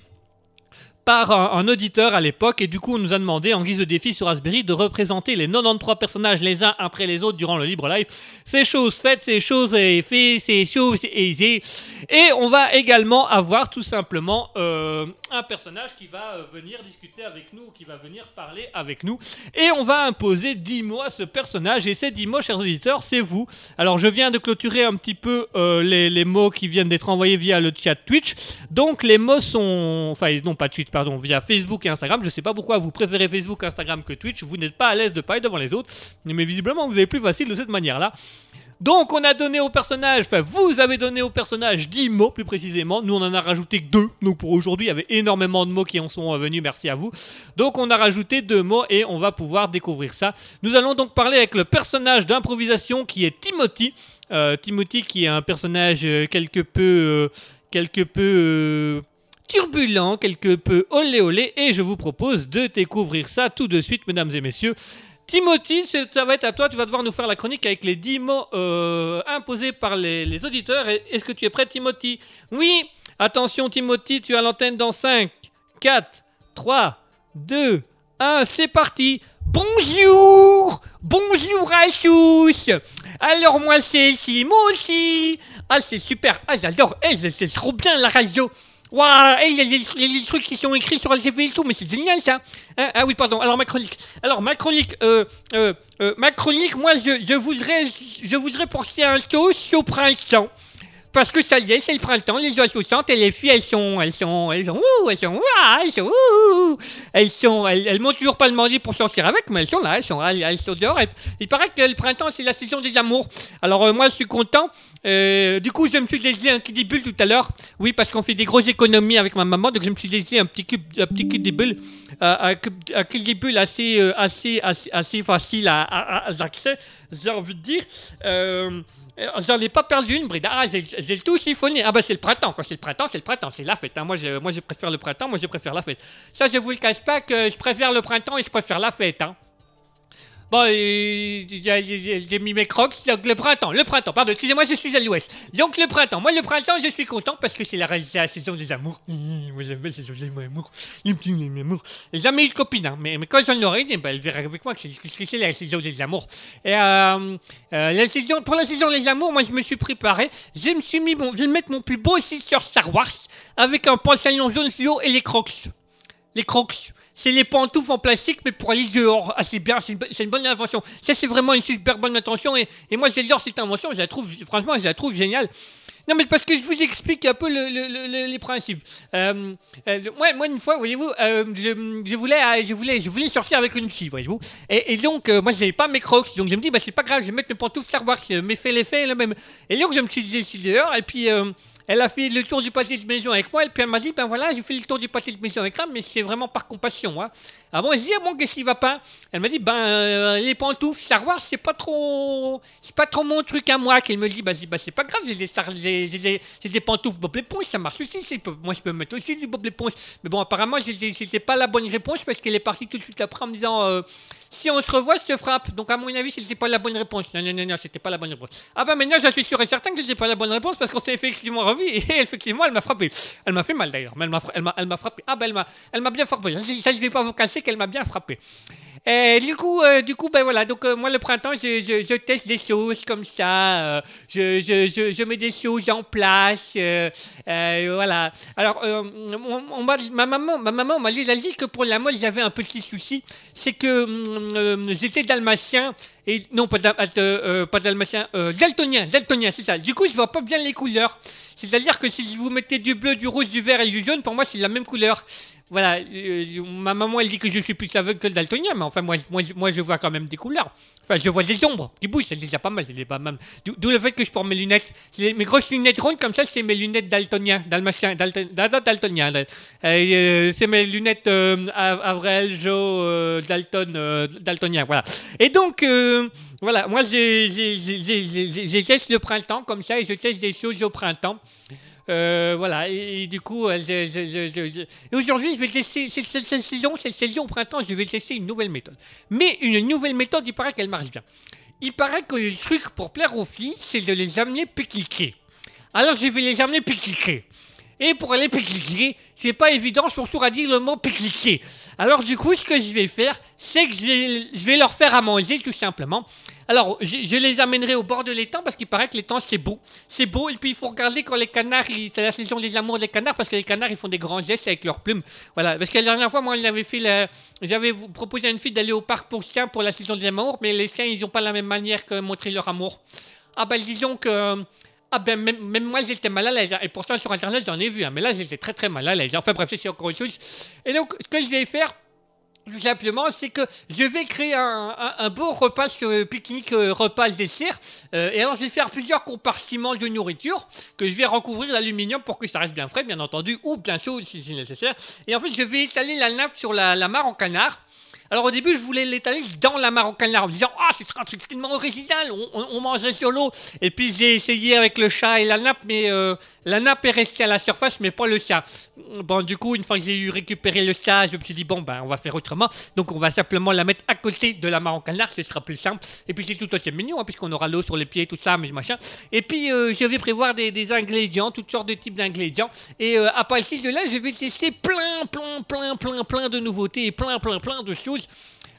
par un, auditeur à l'époque et du coup on nous a demandé en guise de défi sur Raspberry de représenter les 93 personnages les uns après les autres durant le libre live. C'est chose faite, c'est chose est fait, c'est chose aisée. Et on va également avoir tout simplement euh, un personnage qui va euh, venir discuter avec nous, qui va venir parler avec nous. Et on va imposer 10 mots à ce personnage. Et ces 10 mots, chers auditeurs, c'est vous. Alors je viens de clôturer un petit peu euh, les, les mots qui viennent d'être envoyés via le chat Twitch. Donc les mots sont... Enfin non pas Twitch, pardon, via Facebook et Instagram. Je sais pas pourquoi vous préférez Facebook, Instagram que Twitch. Vous n'êtes pas à l'aise de parler devant les autres. Mais visiblement vous avez plus facile de cette manière-là. Donc on a donné au personnage, enfin vous avez donné au personnage 10 mots plus précisément, nous on en a rajouté que 2, donc pour aujourd'hui il y avait énormément de mots qui en sont venus, merci à vous. Donc on a rajouté deux mots et on va pouvoir découvrir ça. Nous allons donc parler avec le personnage d'improvisation qui est Timothy. Euh, Timothy qui est un personnage euh, quelque peu... euh, quelque peu... turbulent, quelque peu olé olé, et je vous propose de découvrir ça tout de suite, mesdames et messieurs. Timothy, ça va être à toi, tu vas devoir nous faire la chronique avec les 10 mots euh, imposés par les, auditeurs. Est-ce que tu es prêt, Timothy? Oui. Attention, Timothy, tu as l'antenne dans 5, 4, 3, 2, 1, c'est parti. Bonjour. Bonjour à tous. Alors moi c'est Timothy Ah c'est super, ah j'adore, Eh, c'est trop bien la radio Waouh, eh, il y a les, trucs qui sont écrits sur LCP et tout, mais c'est génial ça. Hein, ah oui, pardon. Alors ma chronique. Alors ma chronique, euh, euh, euh, moi je, voudrais, je voudrais penser un toast au printemps. Parce que ça y est, c'est le printemps, les oiseaux chantent et les filles, elles sont, elles sont, elles sont, ouh, elles sont, elles sont, elles sont, elles, elles m'ont toujours pas demandé pour sortir avec, mais elles sont là, elles sont, elles, elles sont dehors. Il paraît que le printemps, c'est la saison des amours. Alors euh, moi, je suis content. Euh, du coup, je me suis laissé un kiddie bulle tout à l'heure. Oui, parce qu'on fait des grosses économies avec ma maman, donc je me suis laissé un petit cube, un petit kiddie bulle, euh, un, bulle assez, assez, assez, assez facile à, à, à d'accès, j'ai envie de dire. Euh, J'en ai pas perdu une bride. Ah, j'ai j'ai le tout siphonné. Ah, bah, c'est le printemps. Quand c'est le printemps, c'est le printemps. C'est la fête. hein. Moi, je, moi, je préfère le printemps. Moi, je préfère la fête. Ça, je vous le cache pas que je préfère le printemps et je préfère la fête. Hein. Bon, euh, j'ai mis mes crocs, donc le printemps, le printemps, pardon, excusez-moi, je suis à l'ouest. Donc le printemps, moi le printemps, je suis content parce que c'est la, saison des amours. Moi j'aime la saison des amours. Les petits amours. J'ai jamais eu de copine, hein, mais, quand j'en aurai une, eh ben, elle verra avec moi que c'est la saison des amours. Et euh, euh, la saison, pour la saison des amours, moi je me suis préparé, je me suis mis, mon, je vais mettre mon plus beau sur Star Wars avec un pantalon jaune fluo et les crocs. Les crocs. C'est les pantoufles en plastique, mais pour aller dehors. Ah, c'est bien, c'est une, bonne invention. Ça, c'est vraiment une super bonne invention. Et, et moi, j'adore cette invention. Je la trouve, franchement, je la trouve géniale. Non, mais parce que je vous explique un peu le- le- le- le- les principes. Euh, euh, moi, une fois, voyez-vous, euh, je, voulais, je, voulais, je voulais sortir avec une fille, voyez-vous. Et, donc, moi, je n'avais pas mes crocs. Donc, je me dis, bah, c'est pas grave, je vais mettre mes pantoufles Star Wars. Mais fait l'effet, le même. Et donc, je me suis décidé dehors. Et puis, elle a fait le tour du pâté de maison avec moi, et puis elle m'a dit, ben voilà, j'ai fait le tour du pâté de maison avec toi, mais c'est vraiment par compassion. Hein. Ah bon, j'ai dit, ah bon, qu'est-ce qui va pas? Elle m'a dit, ben euh, les pantoufles Star Wars, c'est pas trop, c'est pas trop mon truc à moi. Qu'elle me dit, bah, je dis, bah c'est pas grave, j'ai des, j'ai- des, j'ai des pantoufles Bob l'éponge, ça marche aussi. Moi, je peux mettre aussi du Bob l'éponge. Mais bon, apparemment, c'était pas la bonne réponse parce qu'elle est partie tout de suite après en me disant, euh, si on se revoit, je te frappe. Donc, à mon avis, c'était pas la bonne réponse. Non, non, non, non, c'était pas la bonne réponse. Ah bah maintenant, je suis sûr et certain que c'était pas la bonne réponse parce qu'on s'est effectivement revu et effectivement, elle m'a frappé. Elle m'a fait mal d'ailleurs, mais elle m'a, frappé. Ah bah elle m'a, bien frappé. Ça, je- je vais pas vous cacher qu'elle m'a bien frappé. Du coup, euh, du coup, ben voilà. Donc euh, moi, le printemps, je, teste des choses comme ça. euh, je, je, mets des choses en place. euh, voilà. Alors, m'a maman, ma maman m'a dit, que pour la mode, j'avais un petit souci, c'est que euh, j'étais dalmatien et non pas, dal- pas dalmatien, daltonien, daltonien, c'est ça. Du coup, je vois pas bien les couleurs. C'est-à-dire que si vous mettez du bleu, du rouge, du vert et du jaune, pour moi, c'est la même couleur. Voilà, euh, ma maman elle dit que je suis plus aveugle que le daltonien, mais enfin moi, moi, moi je vois quand même des couleurs. Enfin je vois des ombres qui bougent, c'est déjà pas mal, c'est pas mal. D'où le fait que je porte mes lunettes, mes grosses lunettes rondes comme ça, c'est mes lunettes daltonien, dalmatien, dalton, dal- daltonien. dal- euh, c'est mes lunettes euh, Joe, euh, Dalton, euh, daltonien, voilà. Et donc voilà, moi j'ai teste le printemps comme ça et je teste des choses au printemps. Euh, voilà, et, du coup, euh, aujourd'hui, je vais tester, cette, saison, cette saison au printemps, je vais tester une nouvelle méthode. Mais une nouvelle méthode, il paraît qu'elle marche bien. Il paraît que le truc pour plaire aux filles, c'est de les amener pique-niquer. Alors, je vais les amener pique-niquer. Et pour aller pique-niquer, c'est pas évident, surtout à dire le mot pique-niquer. Alors, du coup, ce que je vais faire, c'est que je vais, leur faire à manger, tout simplement. Alors, je, les amènerai au bord de l'étang parce qu'il paraît que l'étang, c'est beau. C'est beau, et puis il faut regarder quand les canards, c'est la saison des amours des canards, parce que les canards, ils font des grands gestes avec leurs plumes. Voilà, parce que la dernière fois, moi, j'avais fait j'avais proposé à une fille d'aller au parc pour chiens pour la saison des amours, mais les chiens, ils n'ont pas la même manière que montrer leur amour. Ah ben, disons que... Ah ben, même, moi, j'étais mal à l'aise. hein. Et pourtant, sur Internet, j'en ai vu. hein, mais là, j'étais très, très mal à l'aise. Enfin, bref, c'est encore autre chose. Et donc, ce que je vais faire, tout simplement, c'est que je vais créer un, beau repas euh, pique-nique, repas dessert. Euh, et alors, je vais faire plusieurs compartiments de nourriture que je vais recouvrir d'aluminium pour que ça reste bien frais, bien entendu, ou bien chaud si c'est nécessaire. Et en fait, je vais étaler la nappe sur la, la mare en canard. Alors au début, je voulais l'étaler dans la mare en me disant Ah, ce sera un truc tellement original, on, on, on mangerait sur l'eau. Et puis j'ai essayé avec le chat et la nappe, mais euh, la nappe est restée à la surface, mais pas le chat. Bon, du coup, une fois que j'ai eu récupéré le chat, je me suis dit Bon, ben, on va faire autrement. Donc on va simplement la mettre à côté de la canard, ce sera plus simple. Et puis c'est tout aussi mignon, hein, puisqu'on aura l'eau sur les pieds, tout ça, mais machin. Et puis euh, je vais prévoir des, des ingrédients, toutes sortes de types d'ingrédients. Et euh, à partir de là, je vais tester plein, plein, plein, plein, plein de nouveautés et plein, plein, plein de choses.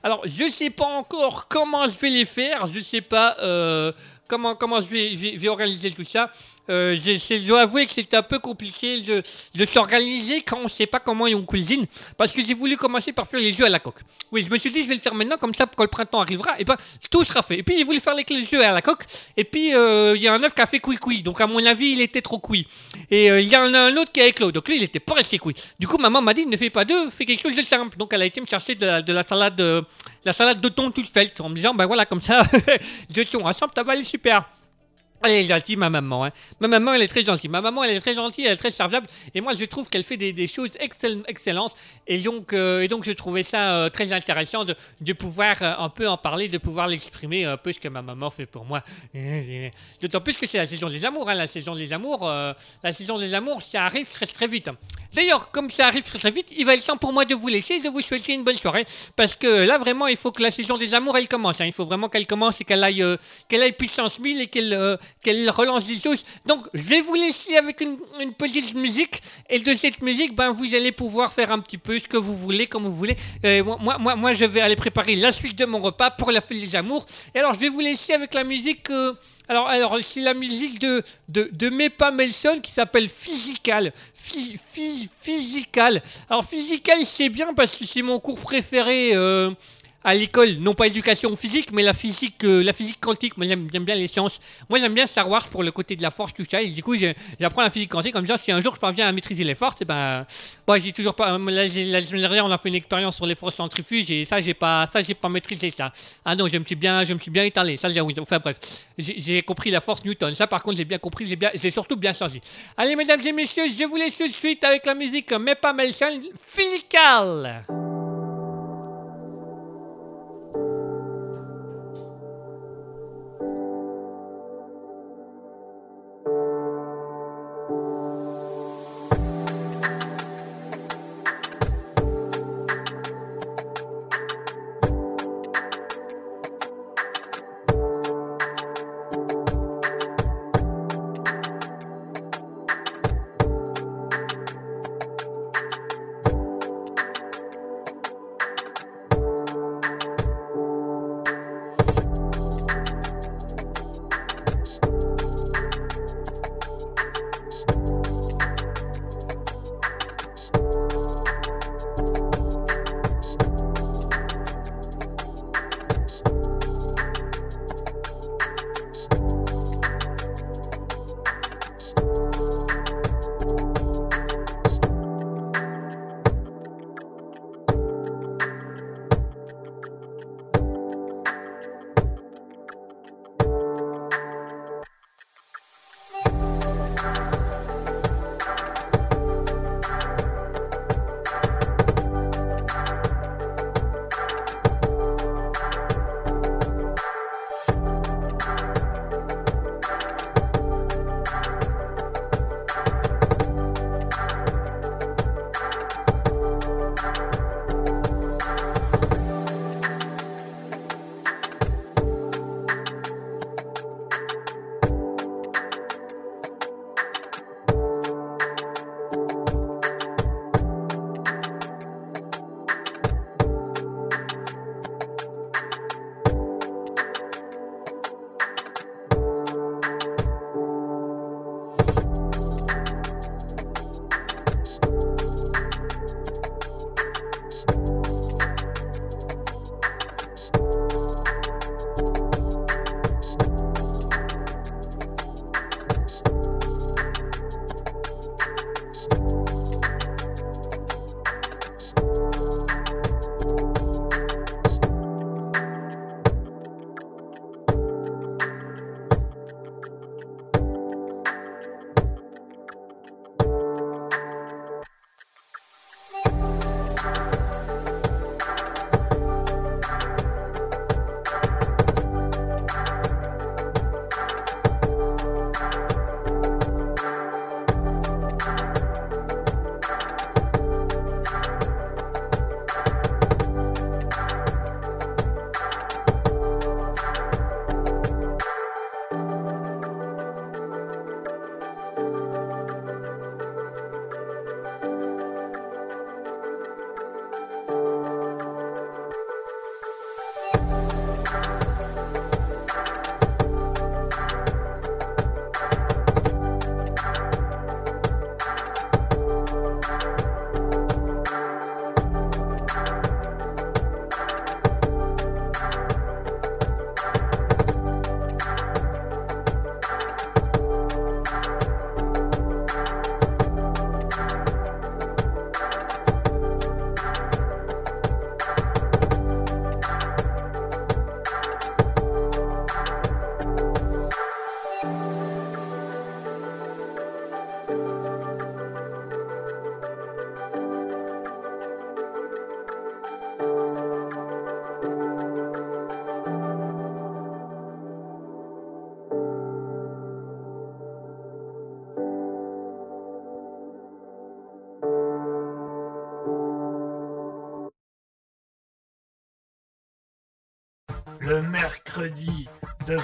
Alors, je sais pas encore comment je vais les faire, je sais pas euh, comment, comment je vais, organiser tout ça. Euh, je, dois avouer que c'est un peu compliqué de, de s'organiser quand on sait pas comment on cuisine, parce que j'ai voulu commencer par faire les œufs à la coque. Oui, je me suis dit je vais le faire maintenant, comme ça quand le printemps arrivera, et ben tout sera fait. Et puis j'ai voulu faire les œufs à la coque, et puis euh, il y a un œuf qui a fait cuit-cuit, donc à mon avis il était trop cuit. Et euh, il y en a un autre qui a éclos, donc lui il était pas resté cuit. Du coup maman m'a dit ne fais pas d'œufs, fais quelque chose de simple. Donc elle a été me chercher de la, de la salade, euh, la salade de thon en me disant ben voilà comme ça, deux thon ensemble, ça va aller super. Elle est gentille, ma maman. Hein. Ma maman, elle est très gentille. Ma maman, elle est très gentille, elle est très serviable. Et moi, je trouve qu'elle fait des, choses excell- excellentes. Et donc, euh, et donc, je trouvais ça euh, très intéressant de, pouvoir euh, un peu en parler, de pouvoir l'exprimer un peu ce que ma maman fait pour moi. D'autant plus que c'est la saison des amours. Hein. La saison des amours, la saison des amours, ça arrive très très vite. D'ailleurs, comme ça arrive très très vite, il va être temps pour moi de vous laisser et de vous souhaiter une bonne soirée. Parce que là, vraiment, il faut que la saison des amours, elle commence. hein. Il faut vraiment qu'elle commence et qu'elle aille, qu'elle aille puissance 1000 et qu'elle qu'elle relance des choses. Donc, je vais vous laisser avec une, petite musique. Et de cette musique, ben, vous allez pouvoir faire un petit peu ce que vous voulez, comme vous voulez. Euh, moi, moi, moi, je vais aller préparer la suite de mon repas pour la fête des amours. Et alors, je vais vous laisser avec la musique... euh, alors, alors c'est la musique de, de, de Mepa Melson qui s'appelle Physical. Phy- phy- physical. Alors, Physical, c'est bien parce que c'est mon cours préféré. euh, à l'école, non pas éducation physique, mais la physique, euh, la physique quantique. Moi, j'aime bien les sciences. Moi, j'aime bien Star Wars pour le côté de la force, tout ça. Et du coup, j'apprends la physique quantique. Comme ça, si un jour je parviens à maîtriser les forces, et ben, moi, j'ai toujours pas. euh, la semaine dernière, on a fait une expérience sur les forces centrifuges et ça, j'ai pas, ça, j'ai pas maîtrisé ça. Ah non, je me suis bien, je bien étalé. Ça. Enfin bref, j'ai compris la force Newton. Ça, par contre, j'ai bien compris. J'ai bien, j'ai surtout bien changé. Allez, mesdames et messieurs, je vous laisse tout de suite avec la musique, mais pas Melson, Physical.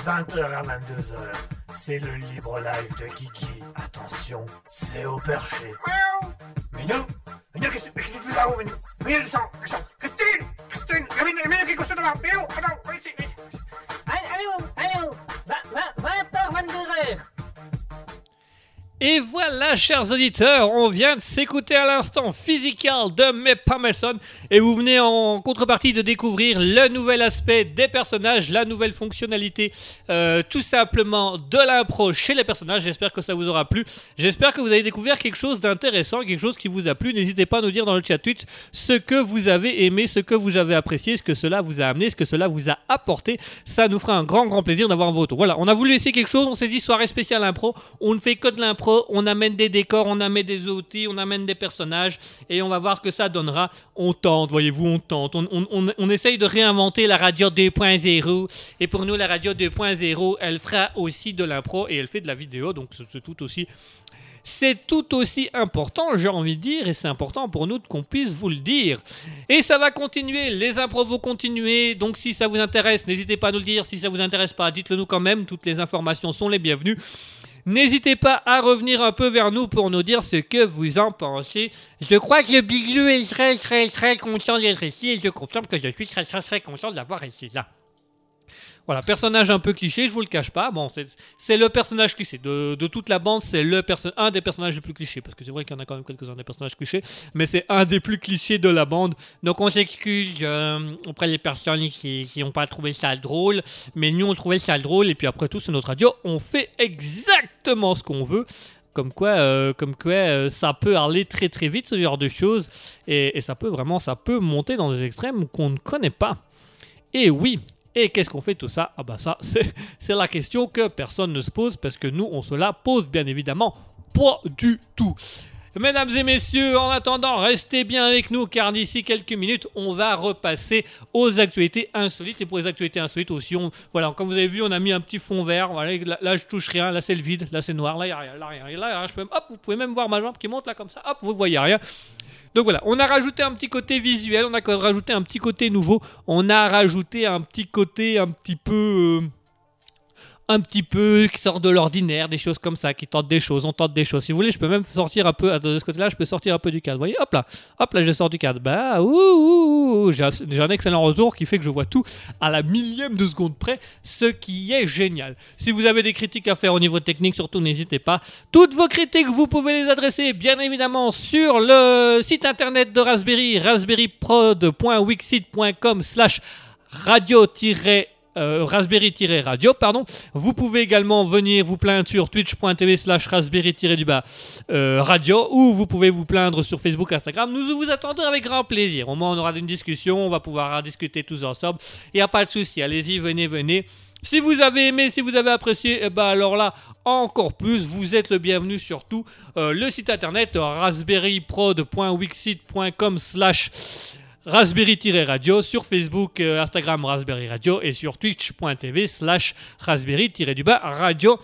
20h à 22h, c'est le libre live de Kiki. Attention, c'est au perché. Minou Minou, qu'est-ce qu'est-ce que tu fais là-haut, Minou Et voilà, chers auditeurs, on vient de s'écouter à l'instant Physical de Mep Pamelson et vous venez en contrepartie de découvrir le nouvel aspect des personnages, la nouvelle fonctionnalité euh, tout simplement de l'impro chez les personnages. J'espère que ça vous aura plu. J'espère que vous avez découvert quelque chose d'intéressant, quelque chose qui vous a plu. N'hésitez pas à nous dire dans le chat Twitch ce que vous avez aimé, ce que vous avez apprécié, ce que cela vous a amené, ce que cela vous a apporté. Ça nous fera un grand, grand plaisir d'avoir vos retours. Voilà, on a voulu essayer quelque chose. On s'est dit soirée spéciale impro. On ne fait que de l'impro. On amène des décors, on amène des outils, on amène des personnages et on va voir ce que ça donnera. On tente, voyez-vous, on tente. On, essaye de réinventer la radio 2.0. Et pour nous, la radio 2.0, elle fera aussi de l'impro et elle fait de la vidéo. Donc c'est c'est tout aussi. C'est tout aussi important, j'ai envie de dire, et c'est important pour nous qu'on puisse vous le dire. Et ça va continuer, les impros vont continuer, donc si ça vous intéresse, n'hésitez pas à nous le dire. Si ça vous intéresse pas, dites-le nous quand même, toutes les informations sont les bienvenues. N'hésitez pas à revenir un peu vers nous pour nous dire ce que vous en pensez. Je crois que le Biglou est très très très content d'être ici et je confirme que je suis très très très content d'avoir été là. Voilà, personnage un peu cliché, je vous le cache pas. Bon, c'est le personnage cliché. De, de toute la bande, c'est le un des personnages les plus clichés. Parce que c'est vrai qu'il y en a quand même quelques-uns des personnages clichés. Mais c'est un des plus clichés de la bande. Donc on s'excuse euh, auprès des personnes qui n'ont pas trouvé ça drôle. Mais nous, on trouvait ça drôle. Et puis après tout, c'est notre radio. On fait exactement ce qu'on veut. Comme quoi, euh, comme quoi euh, ça peut aller très très vite, ce genre de choses. Et, et ça peut vraiment, ça peut monter dans des extrêmes qu'on ne connaît pas. Et oui, et qu'est-ce qu'on fait tout ça? Ah bah ça, c'est la question que personne ne se pose parce que nous, on se la pose bien évidemment pas du tout. Mesdames et messieurs, en attendant, restez bien avec nous car d'ici quelques minutes, on va repasser aux actualités insolites. Et pour les actualités insolites aussi, on, voilà, comme vous avez vu, on a mis un petit fond vert. Voilà, là, je touche rien, là c'est le vide, là c'est noir, là il n'y a rien, là rien. Là, je peux, hop, vous pouvez même voir ma jambe qui monte là comme ça, hop, vous voyez rien. Donc voilà, on a rajouté un petit côté visuel, on a rajouté un petit côté nouveau, on a rajouté un petit côté un petit peu... euh, un petit peu qui sort de l'ordinaire, des choses comme ça, qui tentent des choses, on tente des choses. Si vous voulez, je peux même sortir un peu, de ce côté-là, je peux sortir un peu du cadre. Vous voyez, hop là, hop là, je sors du cadre. Bah, ouh, ouh, ouh, j'ai un j'ai un excellent retour qui fait que je vois tout à la millième de seconde près, ce qui est génial. Si vous avez des critiques à faire au niveau technique, surtout n'hésitez pas. Toutes vos critiques, vous pouvez les adresser bien évidemment sur le site internet de Raspberry, raspberryprod.wixit.com slash radio euh, raspberry-radio, pardon. Vous pouvez également venir vous plaindre sur twitch.tv slash raspberry-du-bas euh, radio ou vous pouvez vous plaindre sur Facebook, Instagram. Nous vous attendons avec grand plaisir. Au moins, on aura une discussion, on va pouvoir discuter tous ensemble. Il n'y a pas de souci, allez-y, venez, venez. Si vous avez aimé, si vous avez apprécié, eh ben alors là, encore plus, vous êtes le bienvenu surtout. Euh, le site internet raspberryprod.wixit.com slash raspberry-radio sur Facebook, euh, Instagram Raspberry Radio et sur twitch.tv slash raspberry-du-bas radio.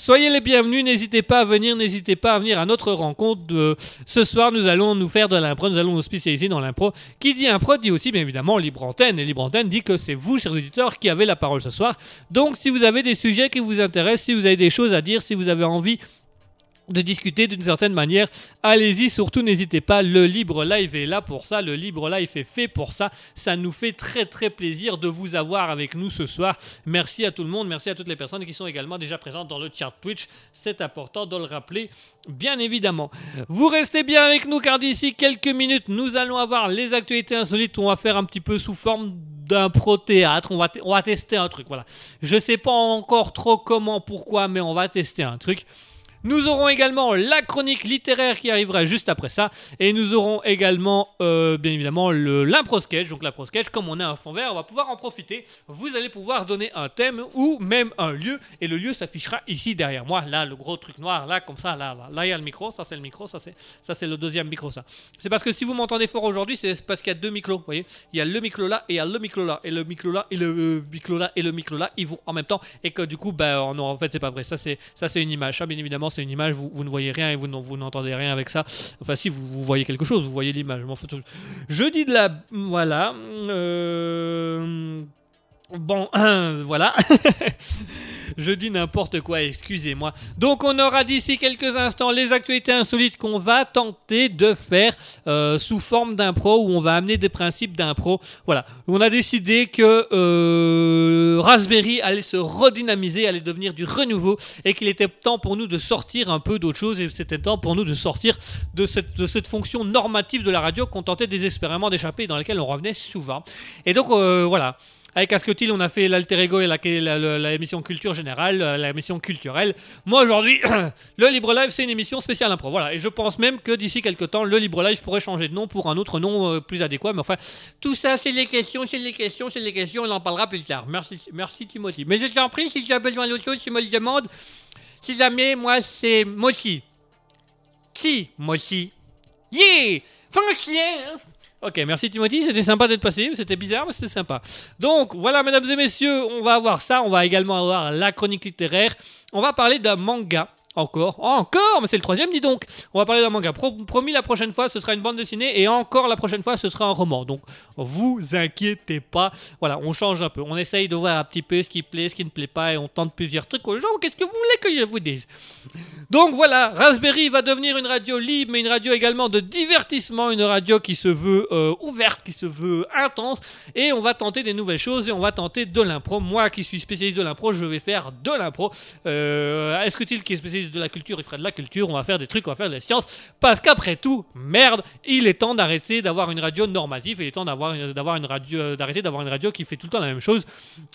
Soyez les bienvenus, n'hésitez pas à venir, n'hésitez pas à venir à notre rencontre. Ce soir, nous allons nous faire de l'impro, nous allons nous spécialiser dans l'impro. Qui dit impro dit aussi, bien évidemment, libre antenne. Et libre antenne dit que c'est vous, chers auditeurs, qui avez la parole ce soir. Donc, si vous avez des sujets qui vous intéressent, si vous avez des choses à dire, si vous avez envie de discuter d'une certaine manière. Allez-y, surtout n'hésitez pas, le Libre Live est là pour ça, le Libre Live est fait pour ça. Ça nous fait très très plaisir de vous avoir avec nous ce soir. Merci à tout le monde, merci à toutes les personnes qui sont également déjà présentes dans le chat Twitch. C'est important de le rappeler, bien évidemment. Vous restez bien avec nous car d'ici quelques minutes, nous allons avoir les actualités insolites. On va faire un petit peu sous forme d'un pro-théâtre. On va, on va tester un truc, voilà. Je sais pas encore trop comment, pourquoi, mais on va tester un truc. Nous aurons également la chronique littéraire qui arrivera juste après ça. Et nous aurons également, euh, bien évidemment, le- l'impro sketch. Donc l'impro sketch, comme on a un fond vert, on va pouvoir en profiter. Vous allez pouvoir donner un thème ou même un lieu. Et le lieu s'affichera ici derrière moi. Là, le gros truc noir, là, comme ça, là, là. Là, il y a le micro. Ça, c'est le micro. Ça, c'est le deuxième micro, ça. C'est parce que si vous m'entendez fort aujourd'hui, c'est parce qu'il y a deux micros. Vous voyez Il y a le micro là et il y a le micro là. Et le micro là et le euh, micro là et le micro là, ils vont en même temps. Et que du coup, non, en fait, c'est pas vrai. Ça, c'est une image. Ça, bien évidemment, c'est une image. Vous, ne voyez rien et vous n'en- vous n'entendez rien avec ça. Enfin, si vous, voyez quelque chose, vous voyez l'image. Je dis de la. Voilà. Euh, Bon, voilà. Je dis n'importe quoi, excusez-moi. Donc on aura d'ici quelques instants les actualités insolites qu'on va tenter de faire euh, sous forme d'impro, où on va amener des principes d'impro. Voilà. On a décidé que euh, Raspberry allait se redynamiser, allait devenir du renouveau, et qu'il était temps pour nous de sortir un peu d'autre chose, et c'était temps pour nous de sortir de cette, fonction normative de la radio qu'on tentait désespérément d'échapper, dans laquelle on revenait souvent. Et donc euh, voilà. Avec Ascotil, on a fait l'alter ego et la, la, émission culture générale, euh, la émission culturelle. Moi aujourd'hui, le Libre Live, c'est une émission spéciale impro. Voilà. Et je pense même que d'ici quelques temps, le Libre Live pourrait changer de nom pour un autre nom euh, plus adéquat. Mais enfin, tout ça, c'est les questions, c'est les questions, c'est les questions. On en parlera plus tard. Merci, merci Timothy. Mais je t'en prie, si tu as besoin d'autre chose, tu me le demandes. Si jamais, moi, c'est Mochi. Qui, Mochi Yeah Foncien Ok, merci Timothy, c'était sympa d'être passé, c'était bizarre, mais c'était sympa. Donc voilà, mesdames et messieurs, on va avoir ça, on va également avoir la chronique littéraire, on va parler d'un manga. Encore, encore, mais c'est le troisième, dis donc. On va parler d'un manga. Pro- promis, la prochaine fois, ce sera une bande dessinée, et encore la prochaine fois, ce sera un roman. Donc, vous inquiétez pas. Voilà, on change un peu. On essaye de voir un petit peu ce qui plaît, ce qui ne plaît pas, et on tente plusieurs trucs aux gens. Qu'est-ce que vous voulez que je vous dise? Donc voilà, Raspberry va devenir une radio libre, mais une radio également de divertissement, une radio qui se veut euh, ouverte, qui se veut intense, et on va tenter des nouvelles choses et on va tenter de l'impro. Moi qui suis spécialiste de l'impro, je vais faire de l'impro. Euh, Est-ce que il qui est spécialiste de la culture, il fera de la culture, on va faire des trucs, on va faire de la science, parce qu'après tout, merde, il est temps d'arrêter d'avoir une radio normative, il est temps d'avoir une, d'avoir une radio, euh, d'arrêter d'avoir une radio qui fait tout le temps la même chose.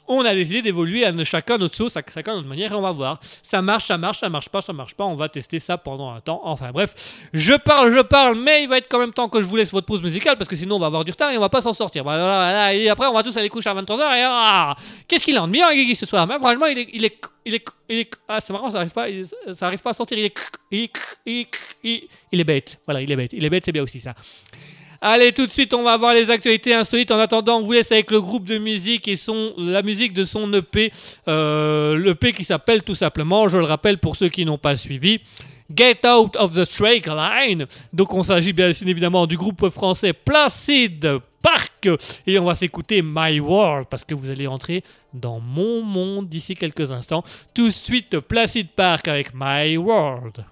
On a décidé d'évoluer à chacun notre sauce, chacun notre manière, et on va voir. Ça marche, ça marche, ça marche pas, ça marche pas. On va tester ça pendant un temps. Enfin bref, je parle, je parle, mais il va être quand même temps que je vous laisse votre pause musicale parce que sinon on va avoir du retard et on va pas s'en sortir. Et après on va tous aller coucher à 23h et ah, qu'est-ce qu'il en bien Guigui ce soir? Mais franchement, il est, il est, il est, ah c'est marrant, ça arrive pas, ça arrive pas à sortir. Il est, il, il, il, il est bête. Voilà, il est bête. Il est bête, c'est bien aussi ça. Allez, tout de suite, on va voir les actualités insolites. En attendant, on vous laisse avec le groupe de musique et son, la musique de son EP. Euh, L'EP qui s'appelle tout simplement, je le rappelle pour ceux qui n'ont pas suivi, Get Out of the Straight Line. Donc, on s'agit bien évidemment du groupe français Placid Park. Et on va s'écouter My World parce que vous allez entrer dans mon monde d'ici quelques instants. Tout de suite, Placid Park avec My World.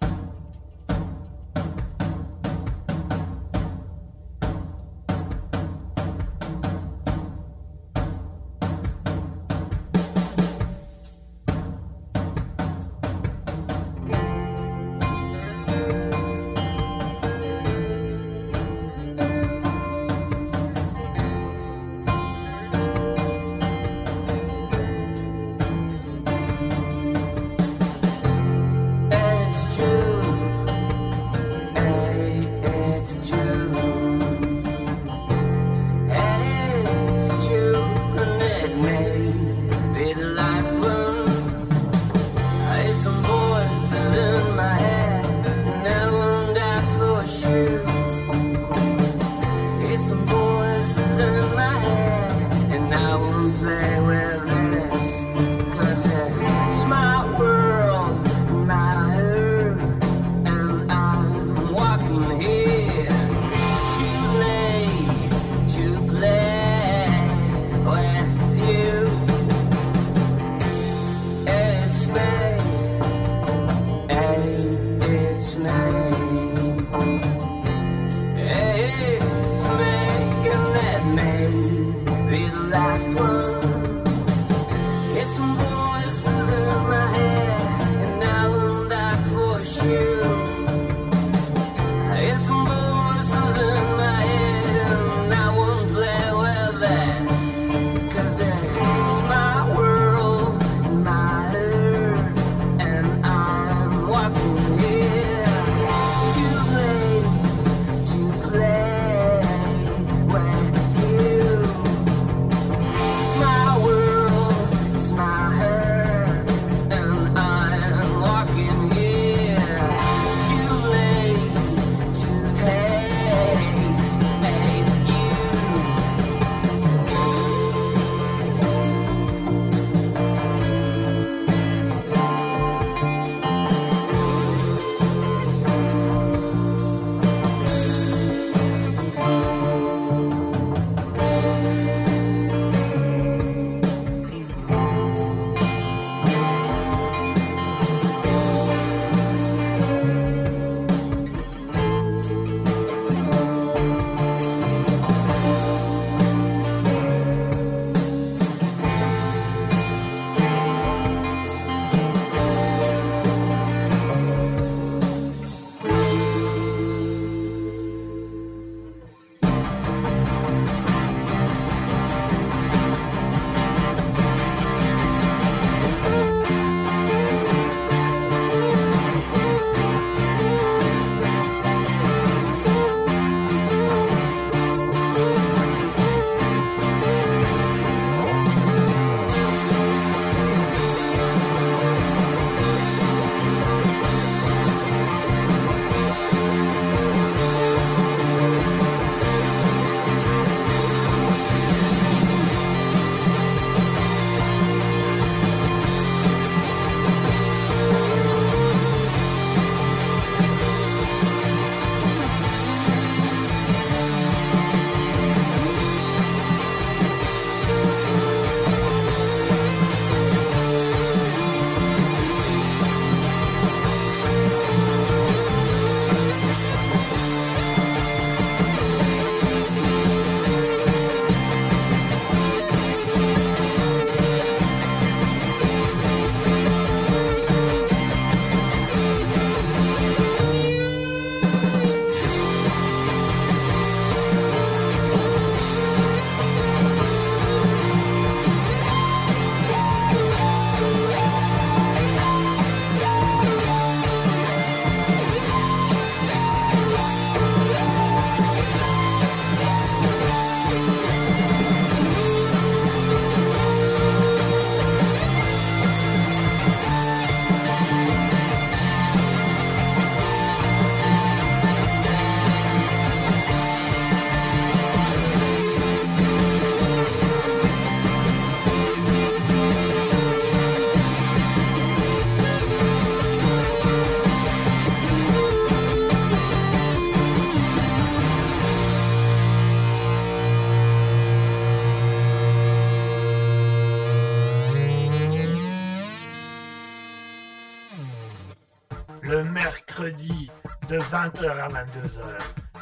20h à 22h.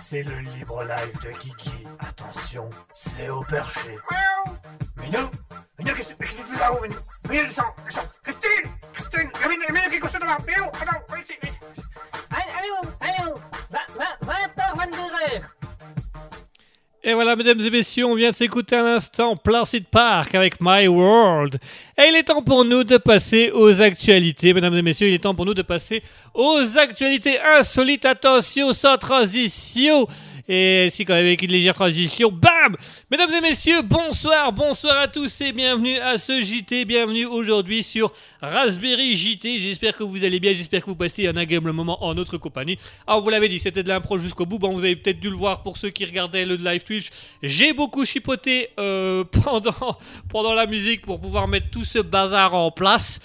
C'est le libre live de Kiki. Attention, c'est au perché. Minou Minou, qu'est-ce que tu fais là-haut, Minou? Minou, descends, Mesdames et messieurs, on vient de s'écouter à l'instant Placid Park avec My World. Et il est temps pour nous de passer aux actualités. Mesdames et messieurs, il est temps pour nous de passer aux actualités insolites. Attention, sans transition. Et si quand même avec une légère transition, bam Mesdames et messieurs, bonsoir, bonsoir à tous et bienvenue à ce JT, bienvenue aujourd'hui sur Raspberry JT. J'espère que vous allez bien, j'espère que vous passez un agréable moment en notre compagnie. Alors vous l'avez dit, c'était de l'impro jusqu'au bout, bon vous avez peut-être dû le voir pour ceux qui regardaient le live Twitch. J'ai beaucoup chipoté euh, pendant, pendant la musique pour pouvoir mettre tout ce bazar en place.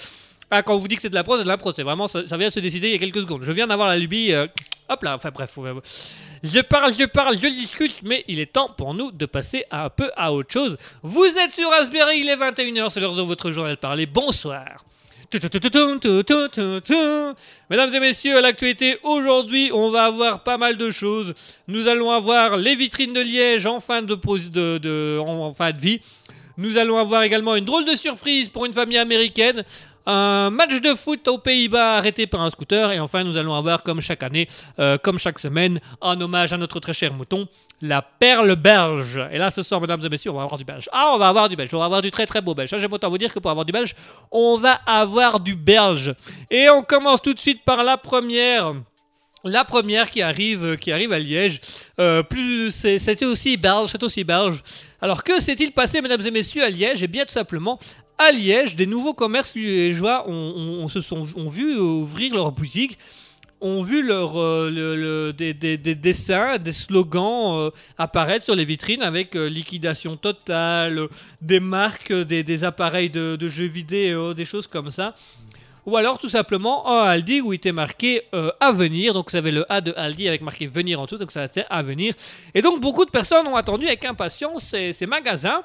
Ah, quand on vous dit que c'est de l'impro, c'est de l'impro, c'est vraiment, ça, ça vient de se décider il y a quelques secondes. Je viens d'avoir la lubie, euh, hop là, enfin bref, je parle, je parle, je discute, mais il est temps pour nous de passer un peu à autre chose. Vous êtes sur Raspberry, il est 21h, c'est l'heure de votre journal parler. Bonsoir. Mesdames et messieurs, à l'actualité, aujourd'hui, on va avoir pas mal de choses. Nous allons avoir les vitrines de Liège en fin de, pause de, en fin de vie. Nous allons avoir également une drôle de surprise pour une famille américaine. Un match de foot aux Pays-Bas arrêté par un scooter. Et enfin, nous allons avoir, comme chaque année, euh, comme chaque semaine, en hommage à notre très cher mouton, la perle belge. Et là, ce soir, mesdames et messieurs, on va avoir du belge. Ah, on va avoir du belge. On va avoir du très très beau belge. J'aime autant vous dire que pour avoir du belge, on va avoir du belge. Et on commence tout de suite par la première. La première qui arrive, qui arrive à Liège, euh, plus c'était aussi belge, c'est aussi belge. Alors que s'est-il passé, mesdames et messieurs, à Liège? Eh bien, tout simplement, à Liège, des nouveaux commerces liégeois ont, se sont, ont vu ouvrir leurs boutiques, ont vu leur, euh, des, des- des dessins, des slogans euh, apparaître sur les vitrines avec euh, liquidation totale, des marques, des, appareils de, jeux vidéo, des choses comme ça. Ou alors tout simplement un Aldi où il était marqué à venir. Donc vous avez le A de Aldi avec marqué venir en dessous, donc ça était à venir. Et donc beaucoup de personnes ont attendu avec impatience ces magasins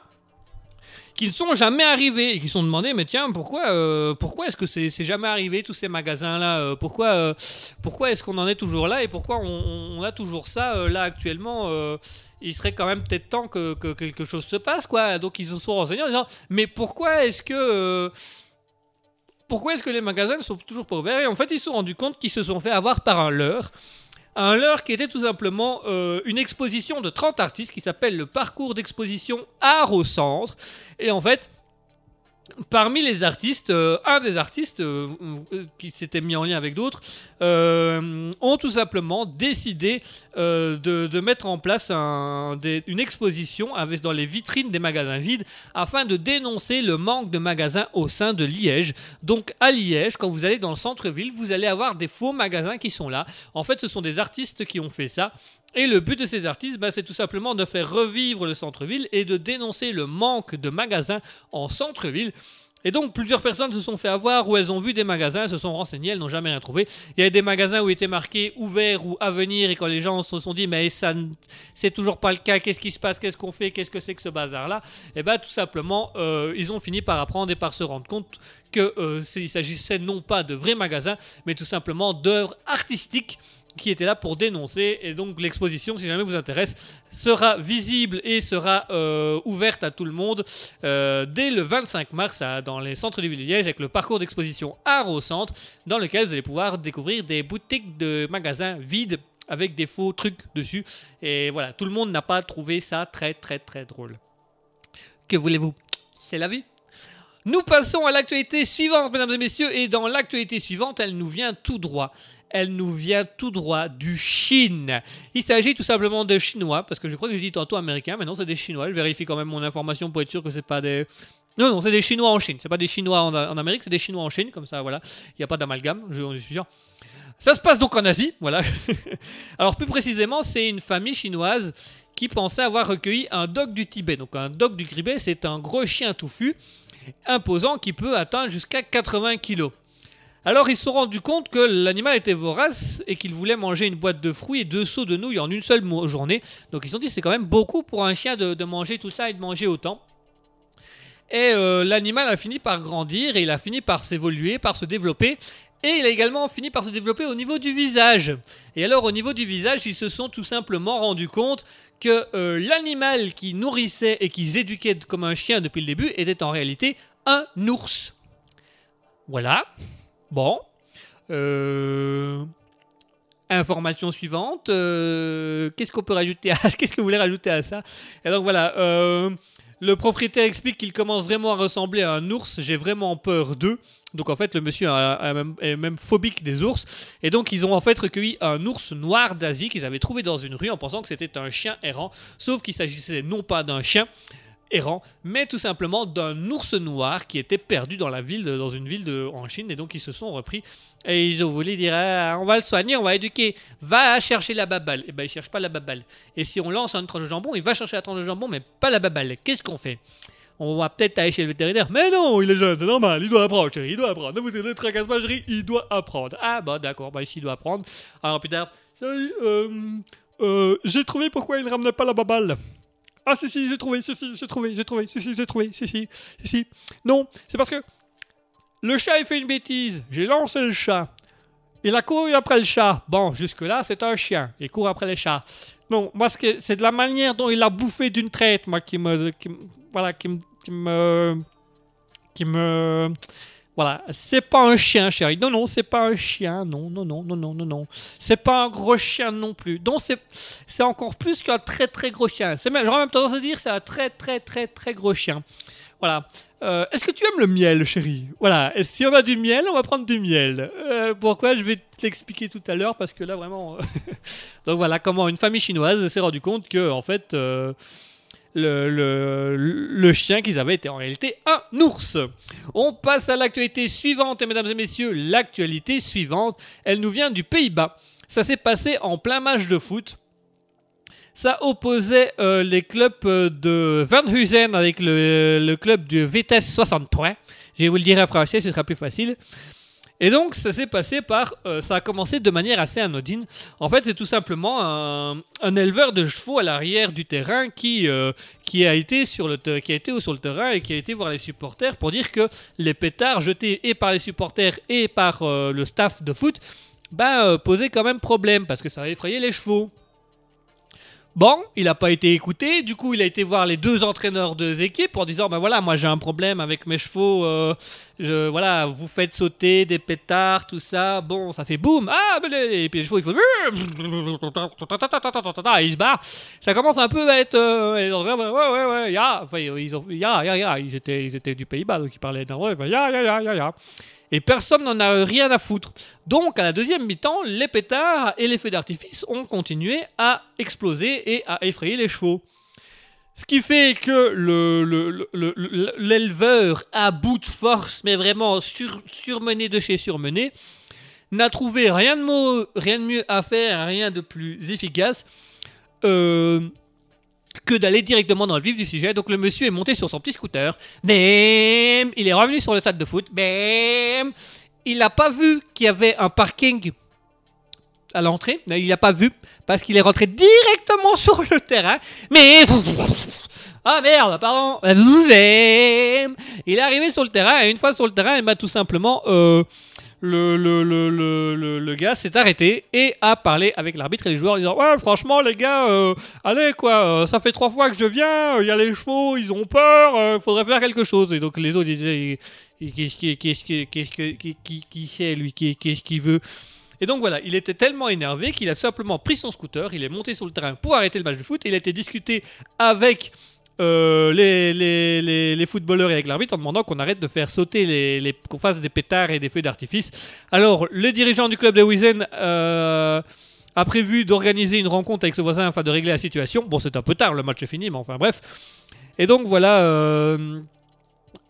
qui ne sont jamais arrivés et qui sont demandé mais tiens pourquoi euh, pourquoi est-ce que c'est jamais arrivé tous ces magasins là pourquoi euh, pourquoi est-ce qu'on en est toujours là et pourquoi on, a toujours ça euh, là actuellement euh, il serait quand même peut-être temps que, que quelque chose se passe quoi donc ils se sont renseignés en disant mais pourquoi est-ce que euh, pourquoi est-ce que les magasins ne sont toujours pas ouverts? Et en fait, ils se sont rendus compte qu'ils se sont fait avoir par un leurre. Un leurre qui était tout simplement euh, une exposition de 30 artistes qui s'appelle le parcours d'exposition Art au Centre. Et en fait, parmi les artistes, euh, un des artistes euh, euh, qui s'était mis en lien avec d'autres ont tout simplement décidé de, mettre en place une exposition dans les vitrines des magasins vides afin de dénoncer le manque de magasins au sein de Liège. Donc à Liège, quand vous allez dans le centre-ville, vous allez avoir des faux magasins qui sont là. En fait, ce sont des artistes qui ont fait ça. Et le but de ces artistes, bah, c'est tout simplement de faire revivre le centre-ville et de dénoncer le manque de magasins en centre-ville. Et donc plusieurs personnes se sont fait avoir où elles ont vu des magasins, se sont renseignées, elles n'ont jamais rien trouvé. Il y a des magasins où il était marqué ouvert ou à venir et quand les gens se sont dit mais ça c'est toujours pas le cas, qu'est-ce qui se passe, qu'est-ce qu'on fait, qu'est-ce que c'est que ce bazar là Et bien tout simplement euh, ils ont fini par apprendre et par se rendre compte que euh, s'agissait non pas de vrais magasins mais tout simplement d'œuvres artistiques qui étaient là pour dénoncer. Et donc l'exposition, si jamais vous intéresse, sera visible et sera euh, ouverte à tout le monde euh, dès le 25 mars dans les centres du Liège avec le parcours d'exposition Art au centre dans lequel vous allez pouvoir découvrir des boutiques de magasins vides avec des faux trucs dessus. Et voilà, tout le monde n'a pas trouvé ça très très très drôle. Que voulez-vous? C'est la vie. Nous passons à l'actualité suivante, mesdames et messieurs, et dans l'actualité suivante, elle nous vient tout droit. Elle nous vient tout droit du Chine. Il s'agit tout simplement de Chinois, parce que je crois que j'ai dit tantôt américain, mais non, c'est des Chinois. Je vérifie quand même mon information pour être sûr que c'est pas des. Non, non, c'est des Chinois en Chine. C'est pas des Chinois en, Amérique, c'est des Chinois en Chine, comme ça, voilà. Il n'y a pas d'amalgame, je suis sûr. Ça se passe donc en Asie, voilà. Alors plus précisément, c'est une famille chinoise qui pensait avoir recueilli un dog du Tibet. Donc un dog du Tibet, c'est un gros chien touffu, imposant qui peut atteindre jusqu'à 80 kilos. Alors ils se sont rendus compte que l'animal était vorace et qu'il voulait manger une boîte de fruits et deux seaux de nouilles en une seule journée. Donc ils se sont dit c'est quand même beaucoup pour un chien de, de manger tout ça et de manger autant. Et euh, l'animal a fini par grandir et il a fini par s'évoluer, par se développer. Et il a également fini par se développer au niveau du visage. Et alors au niveau du visage, ils se sont tout simplement rendus compte que euh, l'animal qui nourrissait et qu'ils éduquaient comme un chien depuis le début était en réalité un ours. Voilà. Bon. Euh, Information suivante. euh, Qu'est-ce qu'on peut rajouter à... Qu'est-ce que vous voulez rajouter à ça? Et donc voilà. euh, le propriétaire explique qu'il commence vraiment à ressembler à un ours. J'ai vraiment peur d'eux. Donc en fait, le monsieur est même phobique des ours. Et donc ils ont en fait recueilli un ours noir d'Asie qu'ils avaient trouvé dans une rue en pensant que c'était un chien errant. Sauf qu'il s'agissait non pas d'un chien errant, mais tout simplement d'un ours noir qui était perdu dans la ville, dans une ville en Chine. Et donc ils se sont repris et ils ont voulu dire Ah, on va le soigner, on va l'éduquer. Va chercher la babale. Et ben il cherche pas la babale. Et si on lance une tranche de jambon, il va chercher la tranche de jambon, mais pas la babale. Qu'est-ce qu'on fait? On va peut-être aller chez le vétérinaire. Mais non, il est jeune, c'est normal, il doit apprendre, il doit apprendre. Ne vous ne tracasse pas, chérie, il doit apprendre. Ah, bah d'accord, bah ici il doit apprendre. Alors plus tard, euh, euh, j'ai trouvé pourquoi il ne ramenait pas la babale. Ah, si, si, j'ai trouvé, si, si, j'ai trouvé, j'ai trouvé, si, si, j'ai trouvé, si, si, si, si. Non, c'est parce que le chat, il fait une bêtise. J'ai lancé le chat. Il a couru après le chat. Bon, jusque-là, c'est un chien. Il court après le chat. Non, moi, c'est de la manière dont il a bouffé d'une traite, moi, qui me. qui voilà, qui me. qui me. Voilà, c'est pas un chien, chérie. Non, non, c'est pas un chien. Non, non, non, non, non, non, non. C'est pas un gros chien non plus. Donc, c'est, encore plus qu'un très, très gros chien. J'aurais même tendance à dire, c'est un très, très, très, très gros chien. Voilà. Euh, est-ce que tu aimes le miel, chérie? Voilà. Et si on a du miel, on va prendre du miel. Euh, pourquoi? Je vais te l'expliquer tout à l'heure parce que là, vraiment. euh, Donc voilà comment une famille chinoise s'est rendu compte que, en fait, le, chien qu'ils avaient était en réalité un ours. On passe à l'actualité suivante, mesdames et messieurs, l'actualité suivante, elle nous vient du Pays-Bas. Ça s'est passé en plein match de foot. Ça opposait euh, les clubs euh, de Van Huysen avec le, le club de Vitesse 63. Je vais vous le dire en français, ce sera plus facile. Et donc, ça s'est passé par. euh, ça a commencé de manière assez anodine. En fait, c'est tout simplement un, éleveur de chevaux à l'arrière du terrain qui, euh, qui, a été sur le qui a été sur le terrain et qui a été voir les supporters pour dire que les pétards jetés et par les supporters et par euh, le staff de foot euh, posaient quand même problème parce que ça a effrayé les chevaux. Bon, il n'a pas été écouté. Du coup, il a été voir les deux entraîneurs des équipes en disant Ben voilà, moi j'ai un problème avec mes chevaux. euh, je, voilà, vous faites sauter des pétards, tout ça. Bon, ça fait boum. Ah, ben les- et puis les chevaux, ils font. Ils se barrent. Ça commence un peu à être. euh, ouais, ouais, ouais, ya. Enfin, ils ont. Ya, ya. Ils étaient, ils étaient du Pays-Bas, donc ils parlaient d'un ya, ya, ya, ya, ya. Et personne n'en a rien à foutre. Donc, à la deuxième mi-temps, les pétards et les feux d'artifice ont continué à exploser et à effrayer les chevaux. Ce qui fait que le- le- le- le- le- l'éleveur, à bout de force, mais vraiment sur- surmené de chez surmené, n'a trouvé rien de, mo- rien de mieux à faire, rien de plus efficace euh, que d'aller directement dans le vif du sujet. Donc le monsieur est monté sur son petit scooter. Bam Il est revenu sur le stade de foot. Bam Il n'a pas vu qu'il y avait un parking à l'entrée. Il n'a pas vu parce qu'il est rentré directement sur le terrain. Mais ah merde, pardon. Il est arrivé sur le terrain et une fois sur le terrain, il m'a tout simplement euh, le, le, le, le, gars s'est arrêté et a parlé avec l'arbitre et les joueurs en disant ouais franchement les gars euh, allez quoi euh, ça fait trois fois que je viens il y a les chevaux ils ont peur il faudrait faire quelque chose. Et donc les autres ils qu'est-ce qui c'est lui qu'est-ce qu'il veut? Et donc voilà, il était tellement énervé qu'il a simplement pris son scooter, il est monté sur le terrain pour arrêter le match de foot, et il a été discuté avec euh, les, footballeurs et avec l'arbitre en demandant qu'on arrête de faire sauter, les, qu'on fasse des pétards et des feux d'artifice. Alors, le dirigeant du club de Wiesen euh, a prévu d'organiser une rencontre avec ce voisin afin de régler la situation. Bon, c'est un peu tard, le match est fini, mais enfin bref. Et donc voilà. euh,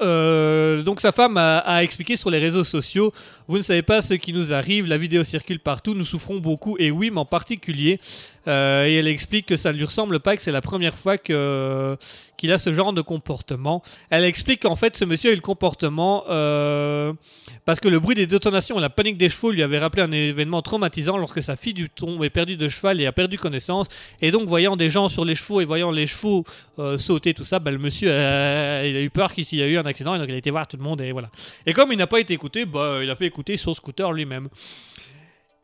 euh, donc sa femme a, expliqué sur les réseaux sociaux Vous ne savez pas ce qui nous arrive, la vidéo circule partout, nous souffrons beaucoup, et mais en particulier. Euh, et elle explique que ça ne lui ressemble pas, que c'est la première fois que, qu'il a ce genre de comportement. Elle explique qu'en fait, ce monsieur a eu le comportement euh, parce que le bruit des détonations et la panique des chevaux lui avait rappelé un événement traumatisant lorsque sa fille du tombe est perdue de cheval et a perdu connaissance. Et donc, voyant des gens sur les chevaux et voyant les chevaux euh, sauter, tout ça, bah, le monsieur euh, il a eu peur qu'il y a eu un accident et donc il a été voir tout le monde et voilà. Et comme il n'a pas été écouté, bah, il a fait écouter son scooter lui-même.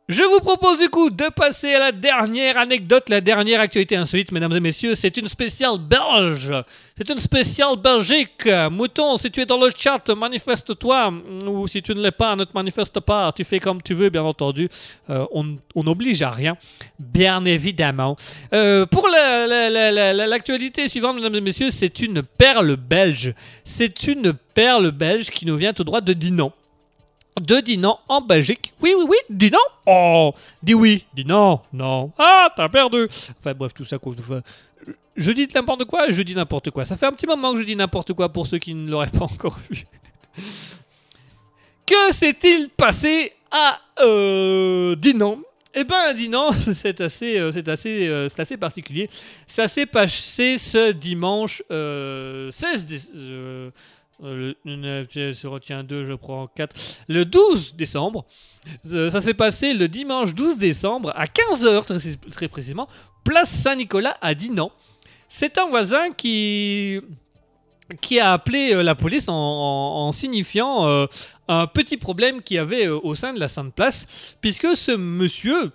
Je vous propose du coup de passer à la dernière anecdote, la dernière actualité insolite, mesdames et messieurs. C'est une spéciale belge. C'est une spéciale belgique. Mouton, si tu es dans le chat, manifeste-toi. Ou si tu ne l'es pas, ne te manifeste pas. Tu fais comme tu veux, bien entendu. Euh, on n'oblige à rien, bien évidemment. Euh, pour la- la- la- la- la- l'actualité suivante, mesdames et messieurs, c'est une perle belge. C'est une perle belge qui nous vient tout droit de Dinan de Dinan en Belgique. Oui, oui, oui, Dinan. Oh, dis oui, dis non. Ah, t'as perdu. Enfin bref, tout ça cause. je dis n'importe quoi, je dis n'importe quoi. Ça fait un petit moment que je dis n'importe quoi pour ceux qui ne l'auraient pas encore vu. Que s'est-il passé à euh, Dinan? Eh ben, Dinan, c'est assez, euh, c'est assez, euh, c'est assez particulier. Ça s'est passé ce dimanche euh, 16 déce- euh, euh, le 9, je retiens 2, je prends 4. Le 12 décembre, euh, ça s'est passé le dimanche 12 décembre à 15h très, précisément, place Saint-Nicolas à Dinan. C'est un voisin qui qui a appelé euh, la police en, signifiant euh, un petit problème qu'il y avait euh, au sein de la Sainte Place, puisque ce monsieur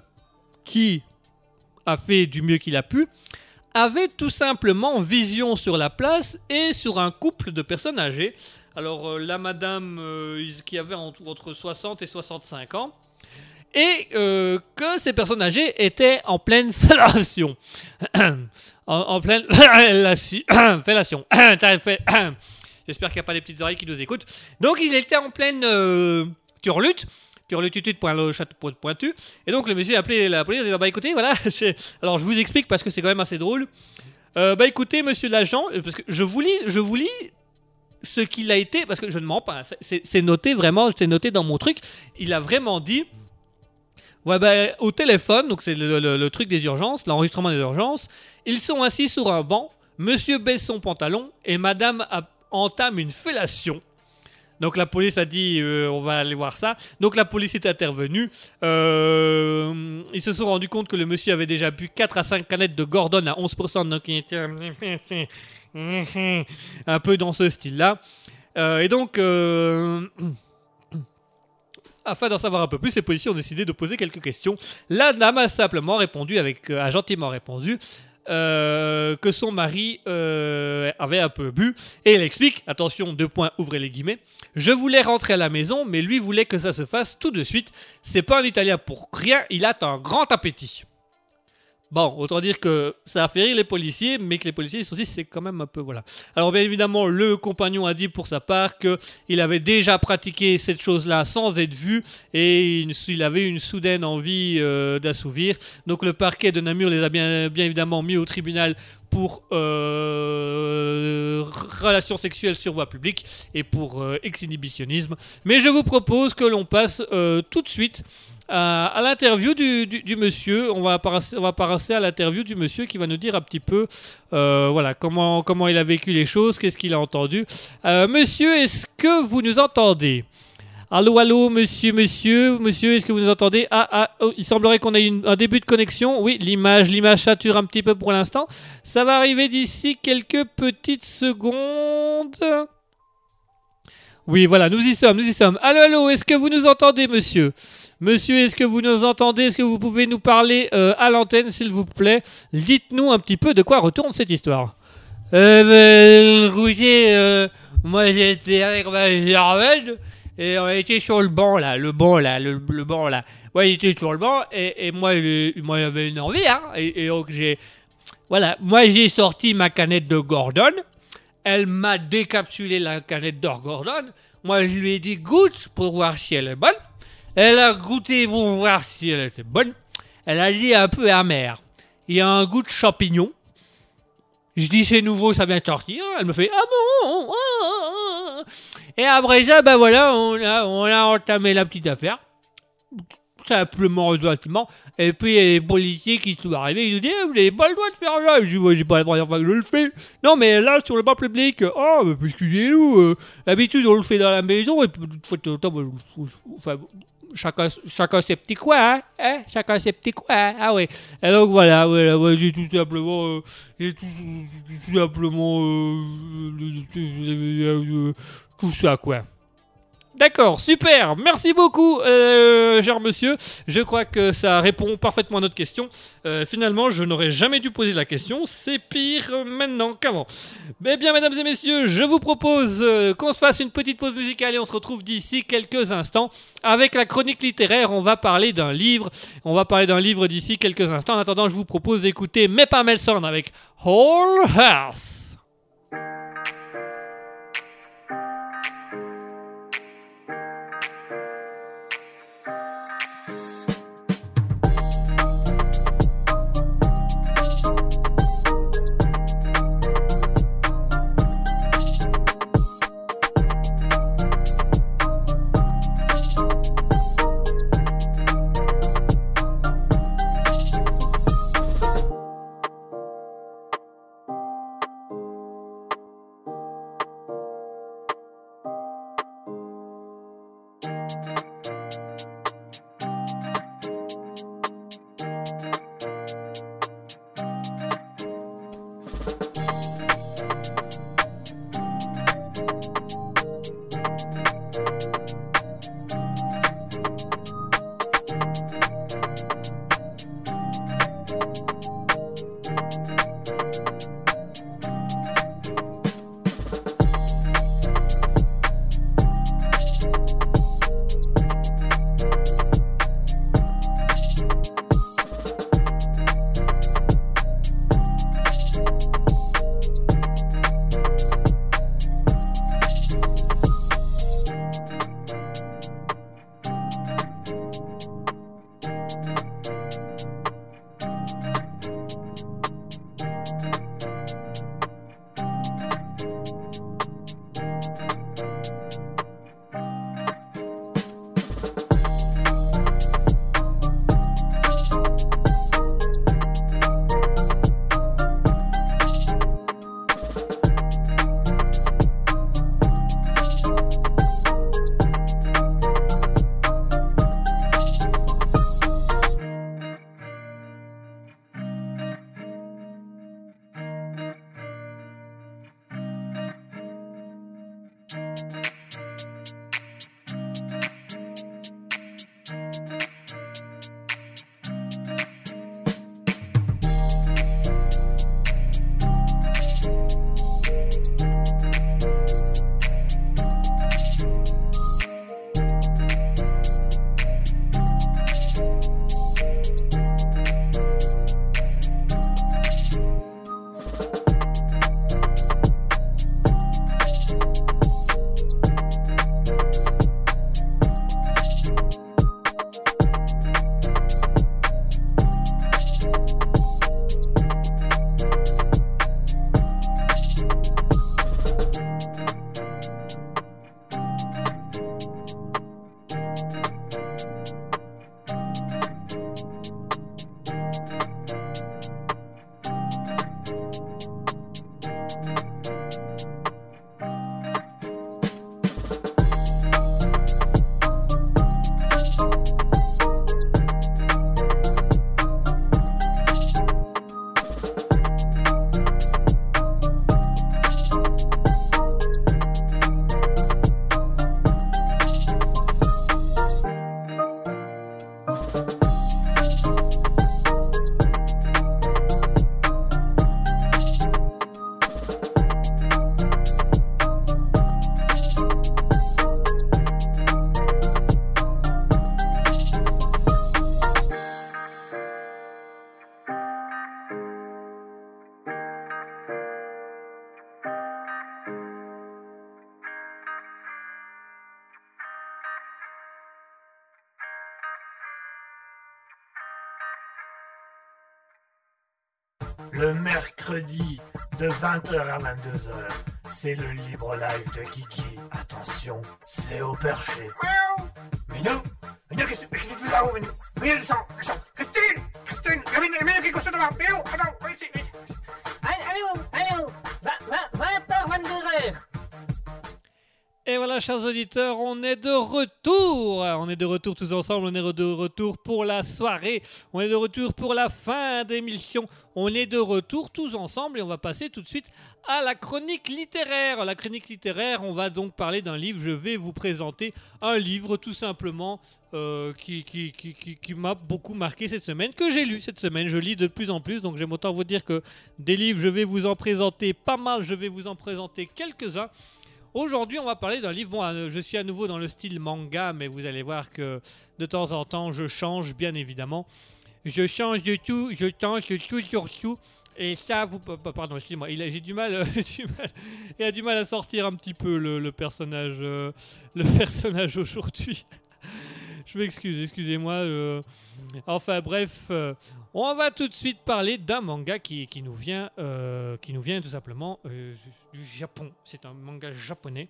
qui a fait du mieux qu'il a pu avait tout simplement vision sur la place et sur un couple de personnes âgées. Alors euh, la madame euh, ils- qui avait entre, entre 60 et 65 ans. Et euh, que ces personnes âgées étaient en pleine fellation. en, pleine fellation. J'espère qu'il n'y a pas des petites oreilles qui nous écoutent. Donc il était en pleine euh, turlute. Turlututut point le chat point- pointu. Et donc le monsieur a appelé la police en disant Bah écoutez, voilà. Alors je vous explique parce que c'est quand même assez drôle. Euh, bah écoutez, monsieur l'agent, euh, parce que je vous lis, je vous lis ce qu'il a été, parce que je ne mens pas, c'est- noté vraiment, c'est noté dans mon truc. Il a vraiment dit Ouais, bah, au téléphone, donc c'est le, truc des urgences, l'enregistrement des urgences. Ils sont assis sur un banc. Monsieur baisse son pantalon et madame entame une fellation. Donc la police a dit euh, on va aller voir ça. Donc la police est intervenue. Euh, ils se sont rendus compte que le monsieur avait déjà bu 4 à 5 canettes de Gordon à 11%. Donc il était un peu dans ce style-là. Euh, et donc, afin d'en savoir un peu plus, les policiers ont décidé de poser quelques questions. La dame a simplement répondu, avec, a gentiment répondu, euh, que son mari euh, avait un peu bu. Et elle explique, attention, deux points, ouvrez les guillemets, je voulais rentrer à la maison, mais lui voulait que ça se fasse tout de suite. C'est pas un Italien pour rien, il a un grand appétit. Bon, autant dire que ça a fait rire les policiers, mais que les policiers se sont dit c'est quand même un peu voilà. Alors bien évidemment, le compagnon a dit pour sa part que il avait déjà pratiqué cette chose-là sans être vu et il, avait une soudaine envie euh, d'assouvir. Donc le parquet de Namur les a bien, évidemment mis au tribunal pour euh, relations sexuelles sur voie publique et pour euh, exhibitionnisme. Mais je vous propose que l'on passe tout de suite à, à l'interview du, monsieur. On va, passer, on va passer à l'interview du monsieur qui va nous dire un petit peu euh, voilà, comment, comment il a vécu les choses, qu'est-ce qu'il a entendu. Euh, monsieur, est-ce que vous nous entendez? Allô, allô, monsieur, monsieur, monsieur, est-ce que vous nous entendez? Ah, ah, oh, il semblerait qu'on ait une- un début de connexion. Oui, l'image, l'image sature un petit peu pour l'instant. Ça va arriver d'ici quelques petites secondes. Oui, voilà, nous y sommes, nous y sommes. Allô, allô, est-ce que vous nous entendez, monsieur? Monsieur, est-ce que vous nous entendez? Est-ce que vous pouvez nous parler euh, à l'antenne, s'il vous plaît? Dites-nous un petit peu de quoi retourne cette histoire. Euh, ben, écoutez, euh, moi j'étais avec ma Germaine et on était sur le banc là, le banc là, le, banc là. Moi j'étais sur le banc et, et moi, j'avais une envie, hein. Et, et donc j'ai. Voilà, moi j'ai sorti ma canette de Gordon. Elle m'a décapsulé la canette de Gordon. Moi je lui ai dit goûte pour voir si elle est bonne. Elle a goûté pour voir si elle était bonne. Elle a dit un peu amère. Il y a un goût de champignon. Je dis c'est nouveau, ça vient de sortir. Elle me fait ah bon ah, ah, ah. Et après ça, ben voilà, on a, entamé la petite affaire. Simplement, gentiment. Et puis il y a les policiers qui sont arrivés, ils nous disent vous n'avez pas le droit de faire ça. Je dis ouais, j'ai pas la première fois que je le fais. Non, mais là, sur le banc public, oh, mais excusez-nous, euh, on le fait dans la maison, et puis de toute façon, enfin, chacun, chacun ses petits coins, hein, hein, chacun ses petits coins, ah ouais. Et donc voilà, voilà, ouais, j'ai tout simplement, euh, tout, simplement, euh, euh, euh, tout ça quoi. D'accord, super, merci beaucoup, euh, cher monsieur. Je crois que ça répond parfaitement à notre question. Euh, finalement, je n'aurais jamais dû poser la question. C'est pire maintenant qu'avant. Eh bien, mesdames et messieurs, je vous propose euh, qu'on se fasse une petite pause musicale et on se retrouve d'ici quelques instants avec la chronique littéraire. On va parler d'un livre. On va parler d'un livre d'ici quelques instants. En attendant, je vous propose d'écouter Mepa Melson avec Whole House. De 20h à 22h, c'est le libre live de Kiki. Attention, c'est au perché. Minou Minou, qu'est-ce que tu fais là-haut, descends Christine Christine qui est devant chers auditeurs, on est de retour. On est de retour tous ensemble. On est de retour pour la soirée. On est de retour pour la fin d'émission. On est de retour tous ensemble et on va passer tout de suite à la chronique littéraire. La chronique littéraire, on va donc parler d'un livre. Je vais vous présenter un livre tout simplement euh, qui, qui m'a beaucoup marqué cette semaine, que j'ai lu cette semaine. Je lis de plus en plus, donc j'aime autant vous dire que des livres, je vais vous en présenter pas mal. Je vais vous en présenter quelques-uns. Aujourd'hui, on va parler d'un livre. Bon, euh, je suis à nouveau dans le style manga, mais vous allez voir que de temps en temps, je change, bien évidemment. Je change de tout, je change de tout sur tout. Et ça, vous. pa- pa- Pardon, excusez-moi, j'ai du mal, euh, du mal- à sortir un petit peu le, personnage, euh, le personnage aujourd'hui. Je m'excuse, excusez-moi. euh. Enfin bref, euh, on va tout de suite parler d'un manga qui, nous vient, euh, qui nous vient tout simplement du Japon. C'est un manga japonais.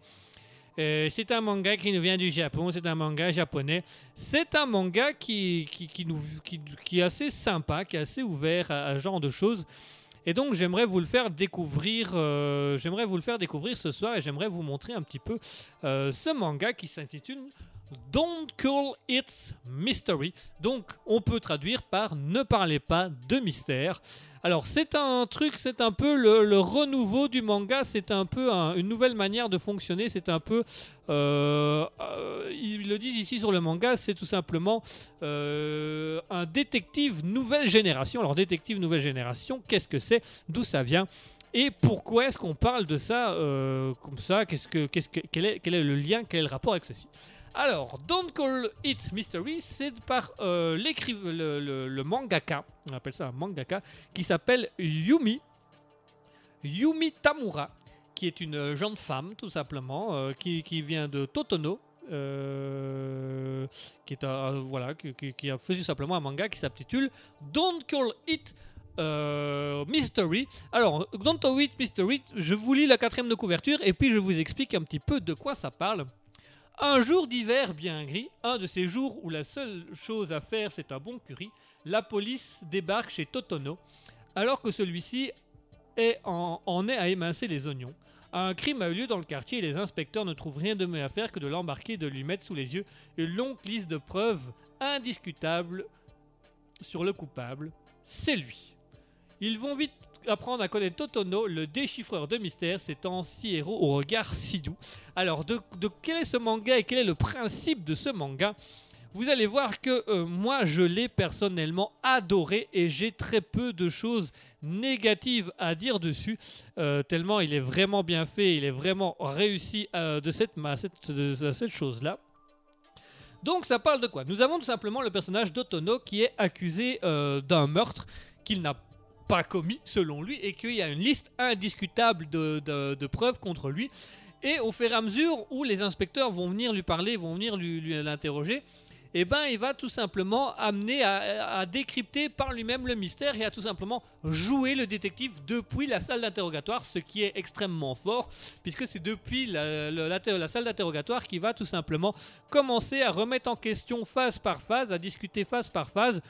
C'est un manga qui nous vient du Japon, c'est un manga japonais. C'est un manga qui, est assez sympa, qui est assez ouvert à, à ce genre de choses. Et donc j'aimerais vous le faire découvrir, j'aimerais vous le faire découvrir ce soir et j'aimerais vous montrer un petit peu ce manga qui s'intitule Don't Call It Mystery. Donc on peut traduire par Ne parlez pas de mystère. Alors c'est un truc, c'est un peu le, renouveau du manga, c'est un peu un- une nouvelle manière de fonctionner, c'est un peu, euh, euh, ils le disent ici sur le manga, c'est tout simplement euh, un détective nouvelle génération. Alors détective nouvelle génération, qu'est-ce que c'est, d'où ça vient? Et pourquoi est-ce qu'on parle de ça comme ça? Qu'est-ce que, que, quel, est, quel est le lien, quel est le rapport avec ceci? Alors, Don't Call It Mystery, c'est par euh, le, mangaka, on appelle ça un mangaka, qui s'appelle Yumi, Yumi Tamura, qui est une jeune femme, tout simplement, euh, qui, qui vient de Totono, euh, qui, est voilà, qui a fait tout simplement un manga qui s'intitule Don't Call It euh, Mystery. Alors, Don't Call It Mystery, je vous lis la quatrième de couverture et puis je vous explique un petit peu de quoi ça parle. Un jour d'hiver bien gris, un de ces jours où la seule chose à faire c'est un bon curry, la police débarque chez Totono alors que celui-ci en, en est à émincer les oignons. Un crime a eu lieu dans le quartier et les inspecteurs ne trouvent rien de mieux à faire que de l'embarquer et de lui mettre sous les yeux une longue liste de preuves indiscutables sur le coupable. C'est lui. Ils vont vite apprendre à connaître Totono, le déchiffreur de mystères, cet ancien héros au regard si doux. Alors, de, quel est ce manga et quel est le principe de ce manga? Vous allez voir que euh, moi, je l'ai personnellement adoré et j'ai très peu de choses négatives à dire dessus, euh, tellement il est vraiment bien fait, il est vraiment réussi euh, de cette, cette, cette chose-là. Donc ça parle de quoi? Nous avons tout simplement le personnage d'Otono qui est accusé d'un meurtre qu'il n'a pas commis selon lui et qu'il y a une liste indiscutable de, de- preuves contre lui. Et au fur et à mesure où les inspecteurs vont venir lui parler, vont venir lui, l'interroger, eh ben, il va tout simplement amener à, décrypter par lui-même le mystère et à tout simplement jouer le détective depuis la salle d'interrogatoire, ce qui est extrêmement fort, puisque c'est depuis la- la salle d'interrogatoire qu'il va tout simplement commencer à remettre en question phase par phase, à discuter phase par phase,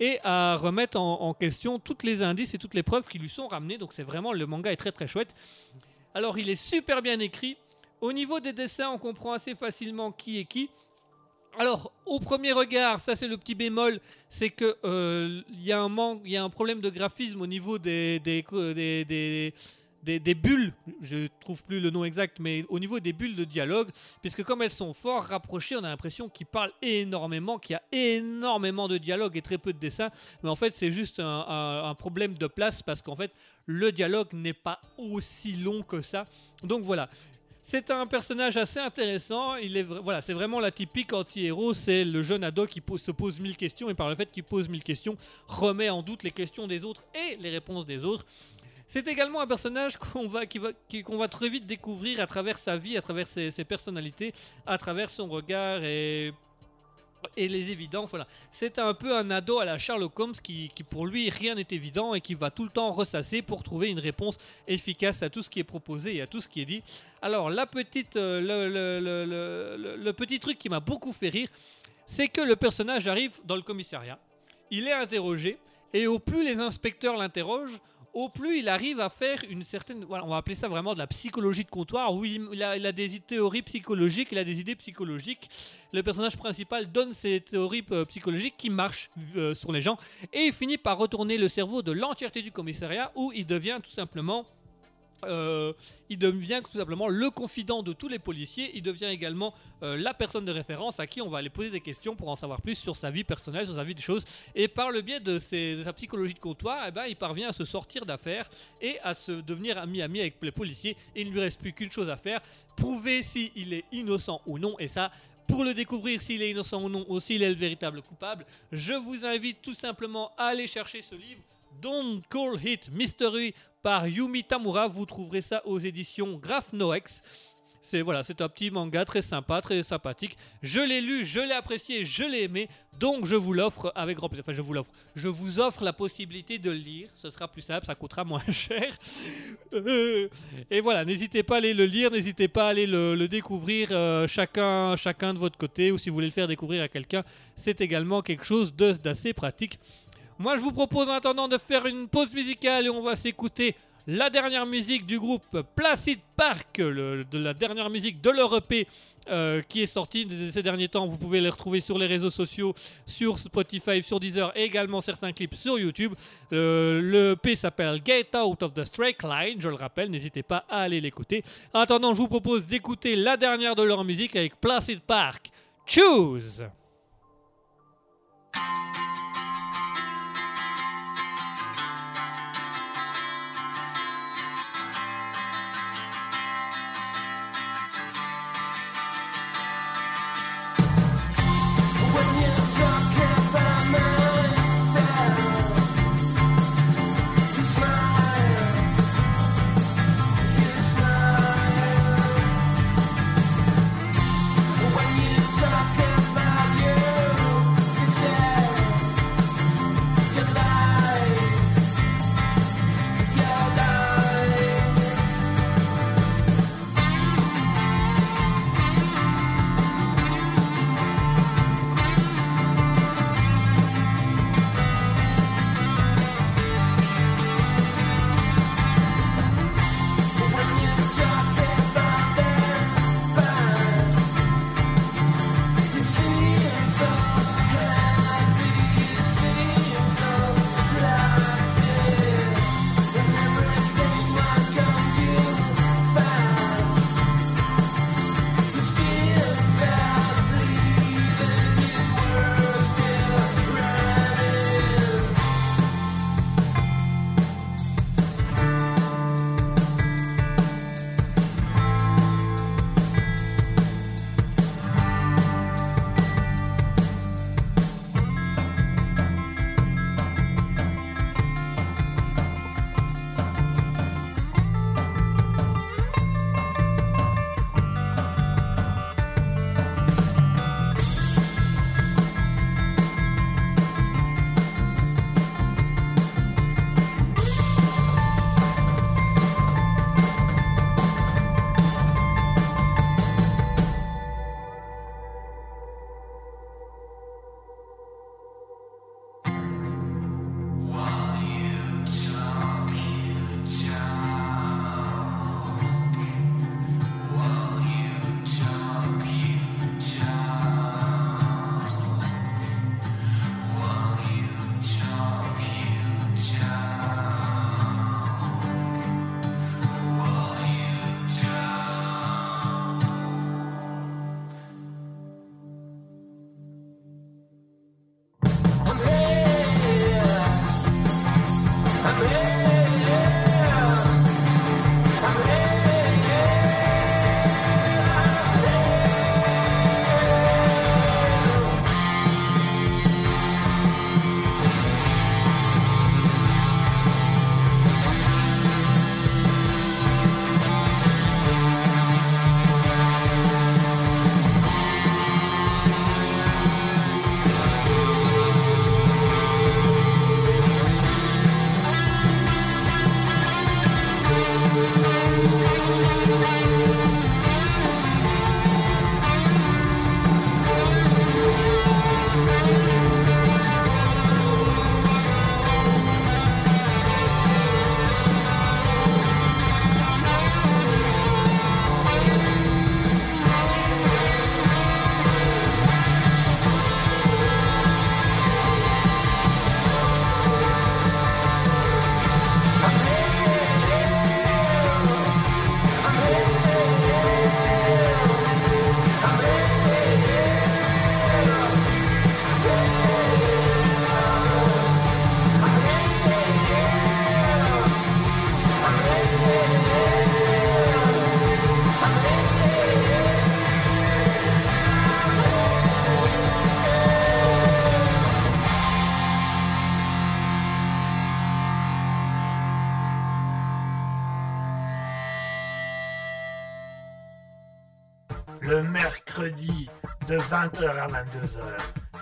et à remettre en, question toutes les indices et toutes les preuves qui lui sont ramenées. Donc c'est vraiment, le manga est très très chouette. Alors il est super bien écrit. Au niveau des dessins, on comprend assez facilement qui est qui. Alors, au premier regard, ça c'est le petit bémol, c'est que euh, il y a un manque, il y a un problème de graphisme au niveau des, des- des- bulles. Je trouve plus le nom exact, mais au niveau des bulles de dialogue, puisque comme elles sont fort rapprochées, on a l'impression qu'ils parlent énormément, qu'il y a énormément de dialogue et très peu de dessins. Mais en fait, c'est juste un, problème de place parce qu'en fait, le dialogue n'est pas aussi long que ça. Donc voilà. C'est un personnage assez intéressant. Il est voilà, c'est vraiment la typique anti-héros. C'est le jeune ado qui pose- se pose mille questions et par le fait qu'il pose mille questions, remet en doute les questions des autres et les réponses des autres. C'est également un personnage qu'on va, va, très vite découvrir à travers sa vie, à travers ses, personnalités, à travers son regard et, les évidences. Voilà. C'est un peu un ado à la Sherlock Holmes qui, pour lui, rien n'est évident et qui va tout le temps ressasser pour trouver une réponse efficace à tout ce qui est proposé et à tout ce qui est dit. Alors, la petite, euh, le petit truc qui m'a beaucoup fait rire, c'est que le personnage arrive dans le commissariat, il est interrogé, et au plus les inspecteurs l'interrogent, au plus il arrive à faire une certaine, on va appeler ça vraiment de la psychologie de comptoir, où il, il a, il a des théories psychologiques, il a des idées psychologiques. Le personnage principal donne ces théories euh, psychologiques qui marchent euh, sur les gens, et il finit par retourner le cerveau de l'entièreté du commissariat, où il devient tout simplement euh, il devient tout simplement le confident de tous les policiers. Il devient également euh, la personne de référence à qui on va aller poser des questions pour en savoir plus sur sa vie personnelle, sur sa vie des choses. Et par le biais de, sa psychologie de comptoir, eh ben, il parvient à se sortir d'affaires et à se devenir ami-ami avec les policiers. Il ne lui reste plus qu'une chose à faire prouver s'il est innocent ou non. Et ça. Pour le découvrir s'il est innocent ou non, ou s'il est le véritable coupable, je vous invite tout simplement à aller chercher ce livre. Don't Call It Mystery par Yumi Tamura. Vous trouverez ça aux éditions Graph Noex. C'est voilà, c'est un petit manga très sympa, très sympathique. Je l'ai lu, je l'ai apprécié, je l'ai aimé. Donc je vous l'offre avec grand plaisir. Enfin, je vous l'offre. Je vous offre la possibilité de le lire. Ce sera plus simple, ça coûtera moins cher. Euh, et voilà, n'hésitez pas à aller le lire, n'hésitez pas à aller le, découvrir euh, chacun, chacun de votre côté, ou si vous voulez le faire découvrir à quelqu'un, c'est également quelque chose d'assez pratique. Moi, je vous propose en attendant de faire une pause musicale et on va s'écouter la dernière musique du groupe Placid Park, de la dernière musique de leur EP euh, qui est sortie ces derniers temps. Vous pouvez les retrouver sur les réseaux sociaux, sur Spotify, sur Deezer et également certains clips sur YouTube. Euh, le EP s'appelle Get Out of the Straight Line, je le rappelle, n'hésitez pas à aller l'écouter. En attendant, je vous propose d'écouter la dernière de leur musique avec Placid Park. Choose! De 20h à 22h.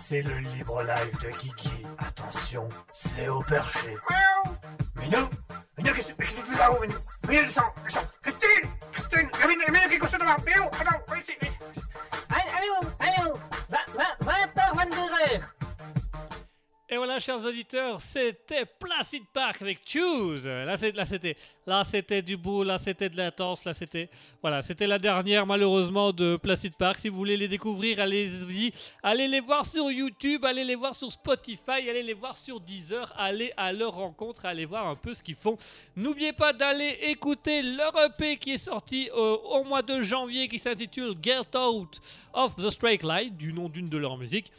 C'est le libre live de Kiki. Attention, c'est au perché. Minou, qu'est-ce que qu'est-ce que tu fais là-haut, Minou, descends, descends Christine Christine Minou, attends, viens ici, viens ici. Et voilà, chers auditeurs, c'était Placid Park avec Choose. Là, c'était, là, c'était du beau, là, c'était de l'intense, là, c'était, voilà, c'était la dernière, malheureusement, de Placid Park. Si vous voulez les découvrir, allez-y, allez les voir sur YouTube, allez les voir sur Spotify, allez les voir sur Deezer, allez à leur rencontre, allez voir un peu ce qu'ils font. N'oubliez pas d'aller écouter leur EP qui est sorti euh, au mois de janvier, qui s'intitule Get Out of the Strike Light, du nom d'une de leurs musiques.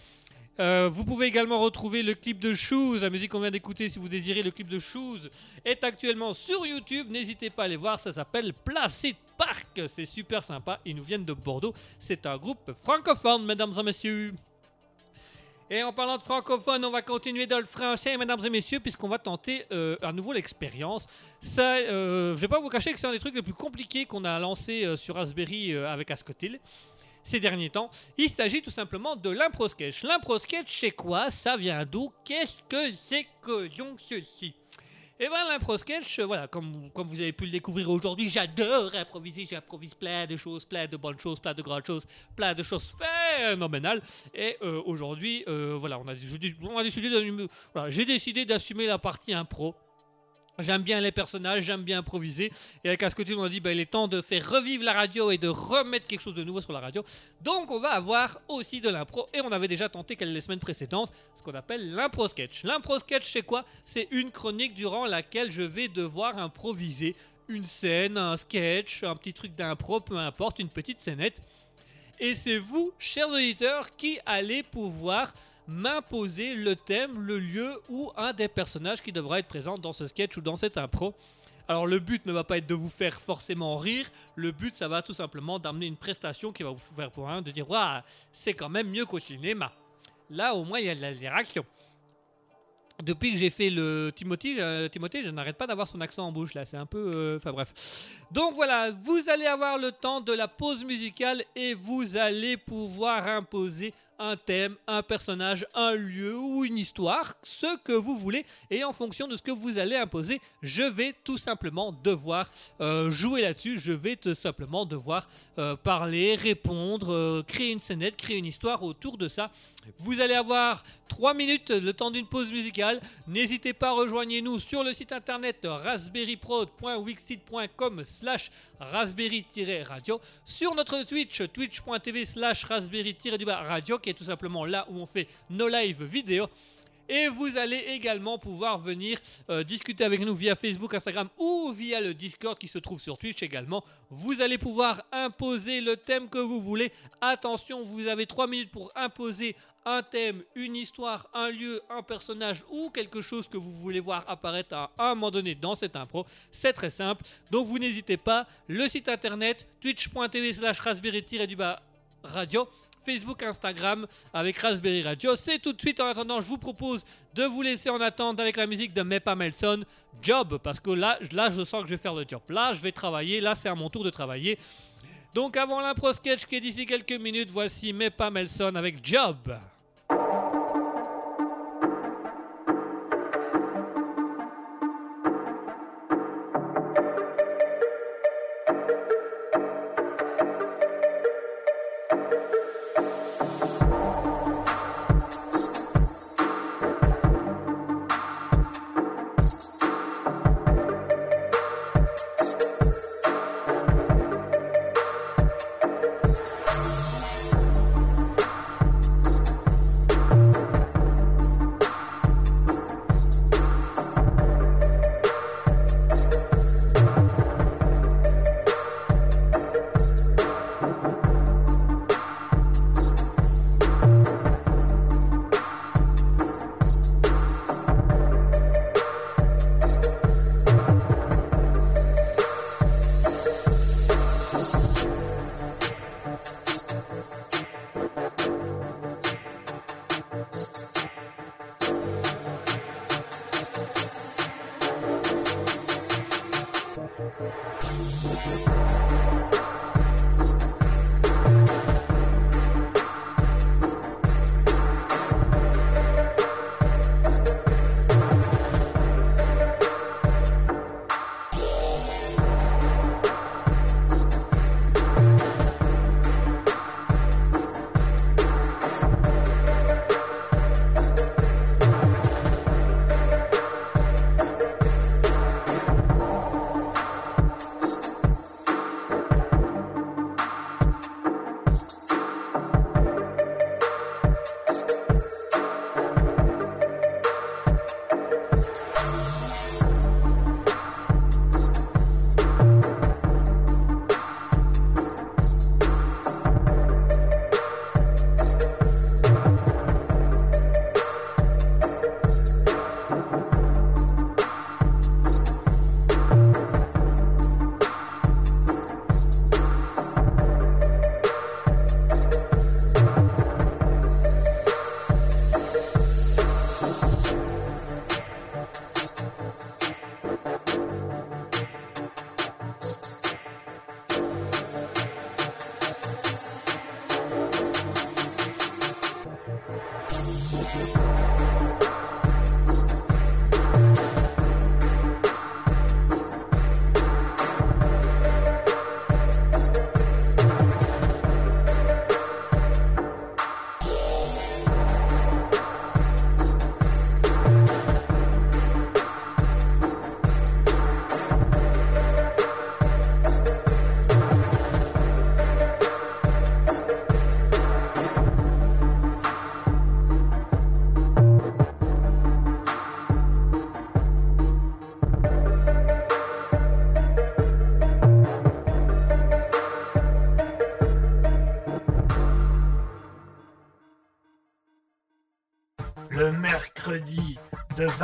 Euh, vous pouvez également retrouver le clip de Shoes, la musique qu'on vient d'écouter si vous désirez. Le clip de Shoes est actuellement sur YouTube. N'hésitez pas à aller voir, ça s'appelle Placid Park. C'est super sympa. Ils nous viennent de Bordeaux. C'est un groupe francophone, mesdames et messieurs. Et en parlant de francophone, on va continuer dans le français, mesdames et messieurs, puisqu'on va tenter euh, à nouveau l'expérience. Ça, euh, je vais pas vous cacher que c'est un des trucs les plus compliqués qu'on a lancé euh, sur Raspberry avec Ascotil ces derniers temps. Il s'agit tout simplement de l'impro sketch. L'impro sketch, c'est quoi? Ça vient d'où? Qu'est-ce que c'est que donc ceci? Et ben l'impro sketch, euh, voilà, comme, comme vous avez pu le découvrir aujourd'hui, j'adore improviser, j'improvise plein de choses, plein de bonnes choses, plein de grandes choses, plein de choses phénoménales. Et euh, aujourd'hui, euh, voilà, on a, décidé voilà, j'ai décidé d'assumer la partie impro. J'aime bien les personnages, j'aime bien improviser. Et avec Ascotil, on a dit bah, il est temps de faire revivre la radio et de remettre quelque chose de nouveau sur la radio. Donc on va avoir aussi de l'impro. Et on avait déjà tenté les semaines précédentes ce qu'on appelle l'impro sketch. L'impro sketch, c'est quoi? C'est une chronique durant laquelle je vais devoir improviser une scène, un sketch, un petit truc d'impro, peu importe, une petite scénette. Et c'est vous, chers auditeurs, qui allez pouvoir m'imposer le thème, le lieu ou un des personnages qui devra être présent dans ce sketch ou dans cette impro. Alors le but ne va pas être de vous faire forcément rire, le but ça va tout simplement d'amener une prestation qui va vous faire pour un de dire waouh c'est quand même mieux qu'au cinéma. Là au moins il y a de la direction. Depuis que j'ai fait le Timothy, je, Timothée, je n'arrête pas d'avoir son accent en bouche là, c'est un peu... euh, Enfin bref. Donc voilà, vous allez avoir le temps de la pause musicale et vous allez pouvoir imposer un thème, un personnage, un lieu ou une histoire, ce que vous voulez. Et en fonction de ce que vous allez imposer, je vais tout simplement devoir euh, jouer là-dessus. Je vais tout simplement devoir euh, parler, répondre, euh, créer une scénette, créer une histoire autour de ça. Vous allez avoir 3 minutes le temps d'une pause musicale. N'hésitez pas, rejoignez-nous sur le site internet raspberryprod.wixsite.com slash raspberry-radio sur notre Twitch, twitch.tv slash raspberry-radio qui est tout simplement là où on fait nos lives vidéo. Et vous allez également pouvoir venir euh, discuter avec nous via Facebook, Instagram ou via le Discord qui se trouve sur Twitch également. Vous allez pouvoir imposer le thème que vous voulez. Attention, vous avez 3 minutes pour imposer un thème, une histoire, un lieu, un personnage ou quelque chose que vous voulez voir apparaître à un moment donné dans cette impro. C'est très simple. Donc vous n'hésitez pas. Le site internet twitch.tv slash raspberry-du-bas radio. Facebook, Instagram avec Raspberry Radio. C'est tout de suite. En attendant, je vous propose de vous laisser en attente avec la musique de Mepa Melson, Job, parce que là, là, je sens que je vais faire le job. Là, je vais travailler. Là, c'est à mon tour de travailler. Donc, avant l'impro sketch qui est d'ici quelques minutes, voici Mepa Melson avec Job.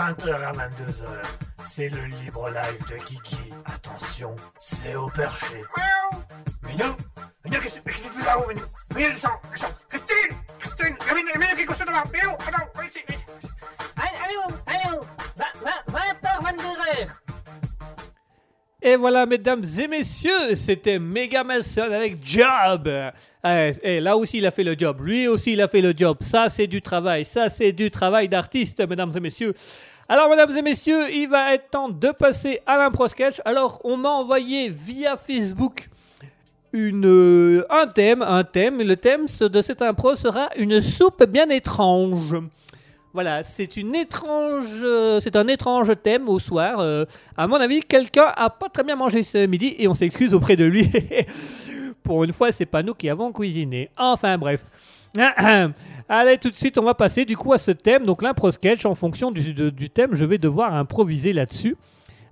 20h à 22h. C'est le libre live de Kiki. Attention, c'est au perché. Et voilà, mesdames et messieurs, c'était Mega Melson avec Job. Eh, eh, là aussi, il a fait le job. Lui aussi, il a fait le job. Ça, c'est du travail. Ça, c'est du travail d'artiste, mesdames et messieurs. Alors, mesdames et messieurs, il va être temps de passer à l'impro sketch. Alors, on m'a envoyé via Facebook une, euh, un thème, un thème. Et le thème de cette impro sera une soupe bien étrange. Voilà, euh, c'est un étrange thème au soir. Euh, à mon avis, quelqu'un a pas très bien mangé ce midi et on s'excuse auprès de lui. Pour une fois, c'est pas nous qui avons cuisiné. Enfin bref. Allez, tout de suite, on va passer du coup à ce thème. Donc l'impro sketch, en fonction du, thème, je vais devoir improviser là-dessus.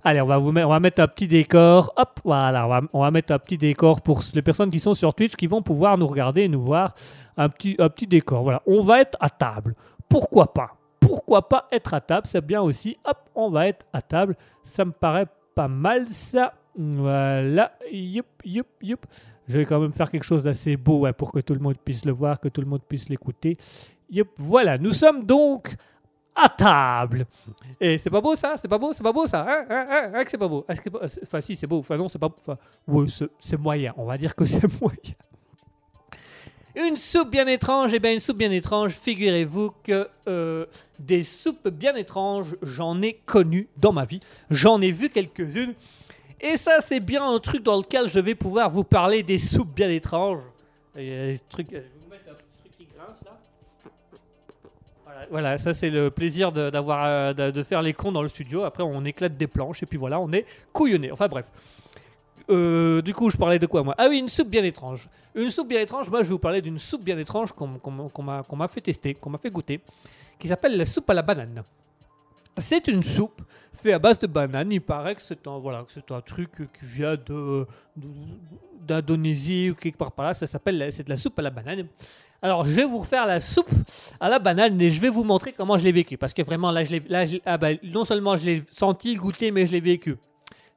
Allez, on va, on va mettre un petit décor. Hop, voilà, on va, on va mettre un petit décor pour les personnes qui sont sur Twitch qui vont pouvoir nous regarder et nous voir. Un petit, un petit décor. Voilà, on va être à table. Pourquoi pas Pourquoi pas être à table C'est bien aussi. Hop, on va être à table. Ça me paraît pas mal ça. Voilà, youp, youp, youp. Je vais quand même faire quelque chose d'assez beau pour que tout le monde puisse le voir, que tout le monde puisse l'écouter. Yup, voilà, nous sommes donc à table. Et c'est pas beau ça? C'est pas beau C'est pas beau ça Hein Hein Hein Hein c'est pas beau Enfin, si, c'est beau. Enfin, non, c'est pas. Enfin, ouais, c'est moyen. On va dire que c'est moyen. Une soupe bien étrange, et bien une soupe bien étrange, figurez-vous que euh, des soupes bien étranges, j'en ai connu dans ma vie. J'en ai vu quelques-unes. Et ça, c'est bien un truc dans lequel je vais pouvoir vous parler des soupes bien étranges. A des trucs- je vais vous mettre un petit truc qui grince là. Voilà, ça c'est le plaisir de, d'avoir, euh, de faire les cons dans le studio. Après, on éclate des planches et puis voilà, on est couillonné. Enfin bref. Euh, du coup, je parlais de quoi moi? Ah oui, une soupe bien étrange. Une soupe bien étrange, moi je vais vous parler d'une soupe bien étrange qu'on, m'a, fait tester, qu'on m'a fait goûter, qui s'appelle la soupe à la banane. C'est une soupe faite à base de banane. Il paraît que c'est un, truc qui vient d'Indonésie ou quelque part par là. Ça s'appelle c'est de la soupe à la banane. Alors, je vais vous refaire la soupe à la banane et je vais vous montrer comment je l'ai vécu. Parce que vraiment, ah bah, non seulement je l'ai senti, goûté, mais je l'ai vécu.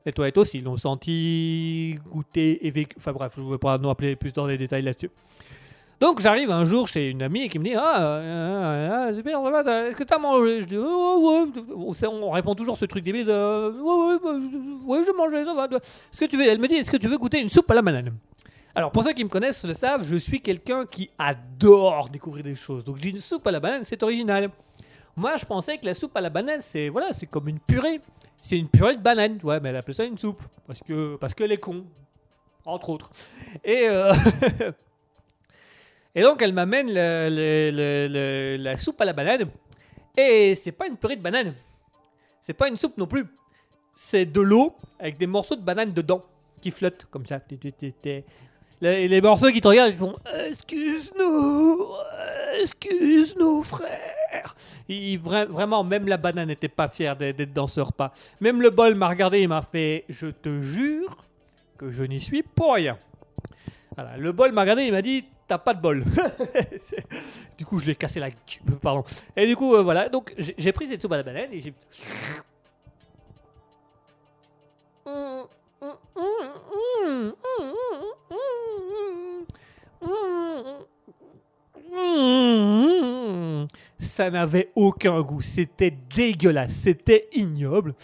Les toilettes aussi l'ont senti, goûté et vécu. Enfin bref, je ne vais pas non appeler plus dans les détails là-dessus. Donc j'arrive un jour chez une amie qui me dit Ah, euh, c'est bien, ça va, t'as- est-ce que t'as mangé? Je dis Ouais, ouais, On répond toujours ce truc débile de Ouais, ouais, bah, je- mangé, ça va. Est-ce que tu veux Elle me dit Est-ce que tu veux goûter une soupe à la banane? Alors, pour ceux qui me connaissent le savent, je suis quelqu'un qui adore découvrir des choses. Donc, j'ai une soupe à la banane, c'est original. Moi, je pensais que la soupe à la banane, c'est voilà, c'est comme une purée. C'est une purée de banane, ouais, mais elle appelle ça une soupe parce que parce qu'elle est con, entre autres. Et euh, et donc, elle m'amène la soupe à la banane. Et c'est pas une purée de banane. C'est pas une soupe non plus. C'est de l'eau avec des morceaux de banane dedans qui flottent comme ça. Les, les morceaux qui te regardent, ils font Excuse-nous, excuse-nous, frère. Il- vra- vraiment, même la banane n'était pas fière d'être dans ce repas. Même le bol m'a regardé et m'a fait Je te jure que je n'y suis pour rien. Voilà, le bol m'a regardé et m'a dit T'as pas de bol. Du coup, je l'ai cassé la gueule. Pardon. Et du coup, euh, voilà. Donc, j'ai pris cette soupe à la banane et j'ai. Ça n'avait aucun goût, c'était dégueulasse, c'était ignoble.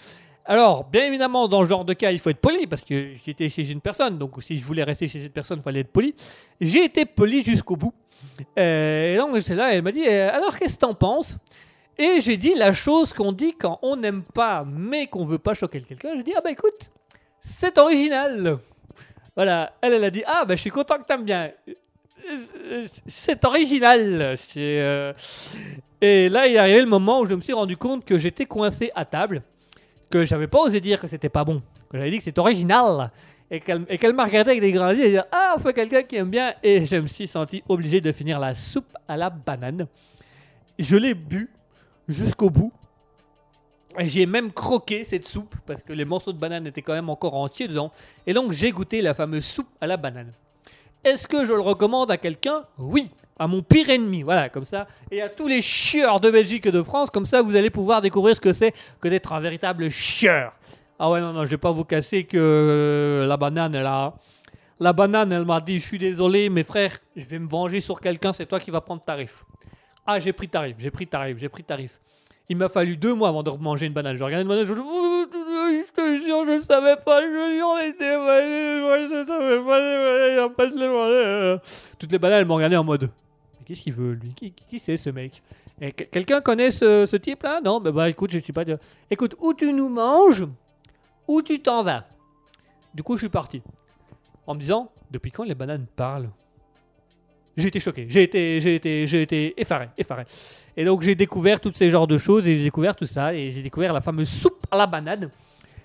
Alors, bien évidemment, dans ce genre de cas, il faut être poli parce que j'étais chez une personne, donc si je voulais rester chez cette personne, il fallait être poli. J'ai été poli jusqu'au bout. Euh, et donc, c'est là, elle m'a dit euh, Alors, qu'est-ce que t'en penses? Et j'ai dit la chose qu'on dit quand on n'aime pas, mais qu'on veut pas choquer quelqu'un. J'ai dit Ah, bah écoute, c'est original. Voilà, elle, elle a dit Ah, bah je suis content que t'aimes bien. Euh, C'est original. C'est, Et là, il est arrivé le moment où je me suis rendu compte que j'étais coincé à table, que j'avais pas osé dire que c'était pas bon, que j'avais dit que c'est original. Et qu'elle, qu'elle m'a regardé avec des grands yeux et dire Ah, enfin quelqu'un qui aime bien. Et je me suis senti obligé de finir la soupe à la banane. Je l'ai bu jusqu'au bout. J'ai même croqué cette soupe parce que les morceaux de banane étaient quand même encore entiers dedans. Et donc j'ai goûté la fameuse soupe à la banane. Est-ce que je le recommande à quelqu'un? Oui. À mon pire ennemi, voilà, comme ça, et à tous les chieurs de Belgique et de France, comme ça vous allez pouvoir découvrir ce que c'est que d'être un véritable chieur. Ah ouais, non, non, je vais pas vous casser que euh, la banane, elle a... La banane, elle m'a dit, je suis désolé, mes frères, je vais me venger sur quelqu'un, c'est toi qui vas prendre tarif. Ah, j'ai pris tarif, j'ai pris tarif, j'ai pris tarif. Il m'a fallu deux mois avant de manger une banane. Je regardais une banane, je je te jure, je savais pas, je jure, on était moi, je savais pas, y a pas de les manger. Toutes les bananes, elles m'ont regardé en mode, qu'est-ce qu'il veut, lui? Qui, qui, c'est, ce mec? Quelqu'un connaît ce, ce type-là? Non bah, bah écoute, je sais pas. dire. Écoute, ou tu nous manges, ou tu t'en vas. Du coup, je suis parti. En me disant, depuis quand les bananes parlent? J'ai été choqué, j'ai été, j'ai été, j'ai été effaré, effaré. Et donc j'ai découvert tous ces genres de choses et j'ai découvert tout ça et j'ai découvert la fameuse soupe à la banane.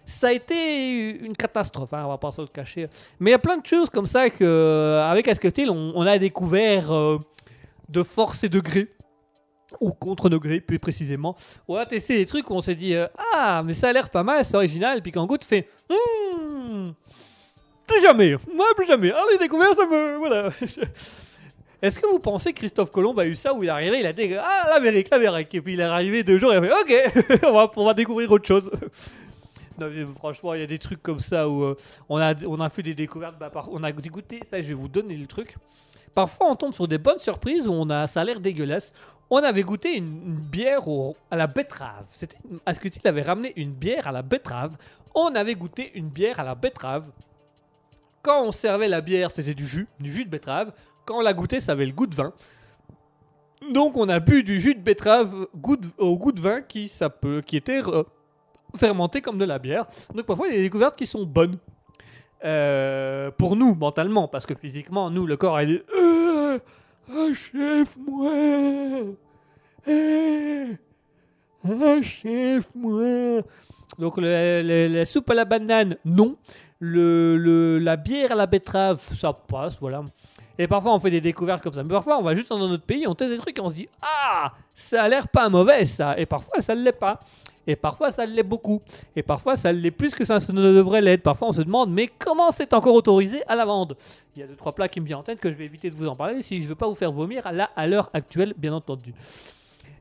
Ça a été une catastrophe, hein, on va pas se le cacher. Mais il y a plein de choses comme ça que, euh, avec Asketil, on, on a découvert euh, de force et de gré ou contre degré plus précisément. On a testé des trucs où on s'est dit euh, ah mais ça a l'air pas mal, c'est original, puis quand goûte fait Hmm, plus jamais, moi plus jamais. Ah les découvertes ça me voilà. Est-ce que vous pensez que Christophe Colomb a eu ça où il est arrivé, il a dit ah l'Amérique, l'Amérique, et puis il est arrivé deux jours il a fait ok, on, va, on va découvrir autre chose. Non, franchement, il y a des trucs comme ça où euh, on, a, on a fait des découvertes. Bah, on a goûté, ça, je vais vous donner le truc. Parfois, on tombe sur des bonnes surprises où on a, ça a l'air dégueulasse. On avait goûté une, bière à la betterave. C'était, Asketil avait ramené une bière à la betterave? On avait goûté une bière à la betterave. Quand on servait la bière, c'était du jus, du jus de betterave. Quand on l'a goûté, ça avait le goût de vin. Donc, on a bu du jus de betterave au goût de vin qui, ça peut, qui était euh, fermenté comme de la bière. Donc, parfois, il y a des découvertes qui sont bonnes. Euh, pour nous, mentalement, parce que physiquement, nous, le corps a dit Euh, Ah, chef, moi Euh, Ah, chef, moi Donc, la soupe à la banane, non. Le- la bière à la betterave, ça passe, voilà. Et parfois, on fait des découvertes comme ça. Mais parfois, on va juste dans un autre pays, on teste des trucs et on se dit Ah, ça a l'air pas mauvais, ça. Et parfois, ça ne l'est pas. Et parfois, ça l'est beaucoup. Et parfois, ça l'est plus que ça ne devrait l'être. Parfois, on se demande, mais comment c'est encore autorisé à la vente? Il y a deux, trois plats qui me viennent en tête que je vais éviter de vous en parler si je veux pas vous faire vomir là, à l'heure actuelle, bien entendu.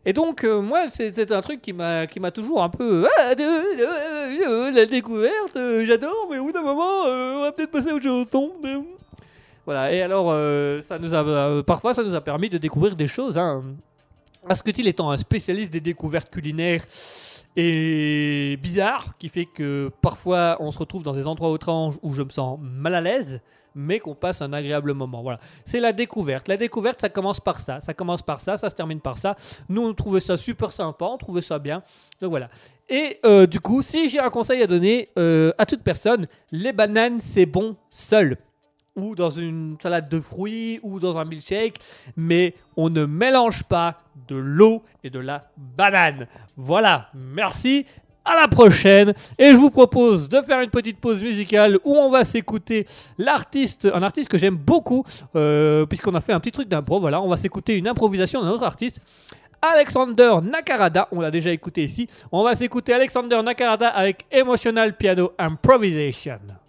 Et donc, euh, moi, c'était un truc qui m'a toujours un peu. Ah, de- de- la découverte, euh, j'adore, mais au bout d'un moment, euh, on va peut-être passer à autre chose. Euh, Voilà, et alors, euh, ça nous a, euh, parfois, ça nous a permis de découvrir des choses. Hein. Asketil étant un spécialiste des découvertes culinaires et bizarres, qui fait que parfois on se retrouve dans des endroits étranges où je me sens mal à l'aise, mais qu'on passe un agréable moment. Voilà, c'est la découverte. La découverte, ça commence par ça, ça commence par ça, ça se termine par ça. Nous, on trouvait ça super sympa, on trouvait ça bien. Donc voilà. Et euh, du coup, si j'ai un conseil à donner euh, à toute personne, les bananes, c'est bon seul ou dans une salade de fruits ou dans un milkshake, mais on ne mélange pas de l'eau et de la banane. Voilà, merci. À la prochaine et je vous propose de faire une petite pause musicale où on va s'écouter l'artiste, un artiste que j'aime beaucoup euh, puisqu'on a fait un petit truc d'impro. Voilà, on va s'écouter une improvisation d'un autre artiste. Alexander Nakarada, on l'a déjà écouté ici. On va s'écouter Alexander Nakarada avec Emotional Piano Improvisation.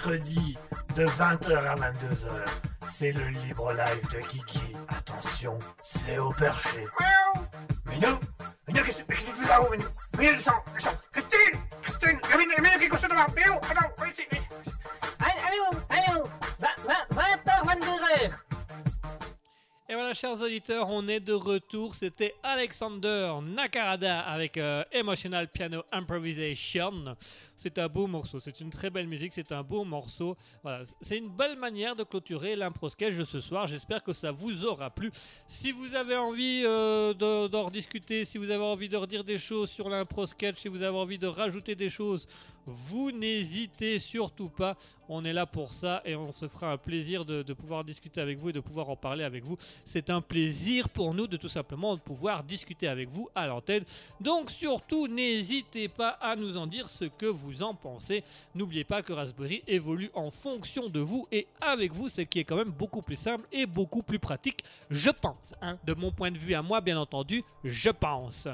Mercredi de 20h à 22h. C'est le libre live de Kiki. Attention, c'est au perché. Minou Minou, qu'est-ce que tu fais là-haut, Minou? Minou, descends, chers auditeurs, on est de retour. C'était Alexander Nakarada avec euh, Emotional Piano Improvisation. C'est un beau morceau, c'est une très belle musique, c'est un beau morceau. Voilà, c'est une belle manière de clôturer l'impro sketch de ce soir. J'espère que ça vous aura plu. Si vous avez envie euh, de- d'en rediscuter, si vous avez envie de redire des choses sur l'impro sketch, si vous avez envie de rajouter des choses, vous n'hésitez surtout pas. On est là pour ça et on se fera un plaisir de pouvoir discuter avec vous et de pouvoir en parler avec vous. C'est un plaisir pour nous de tout simplement pouvoir discuter avec vous à l'antenne. Donc surtout, n'hésitez pas à nous en dire ce que vous en pensez. N'oubliez pas que Raspberry évolue en fonction de vous et avec vous, ce qui est quand même beaucoup plus simple et beaucoup plus pratique, je pense. hein. De mon point de vue à moi, bien entendu, je pense.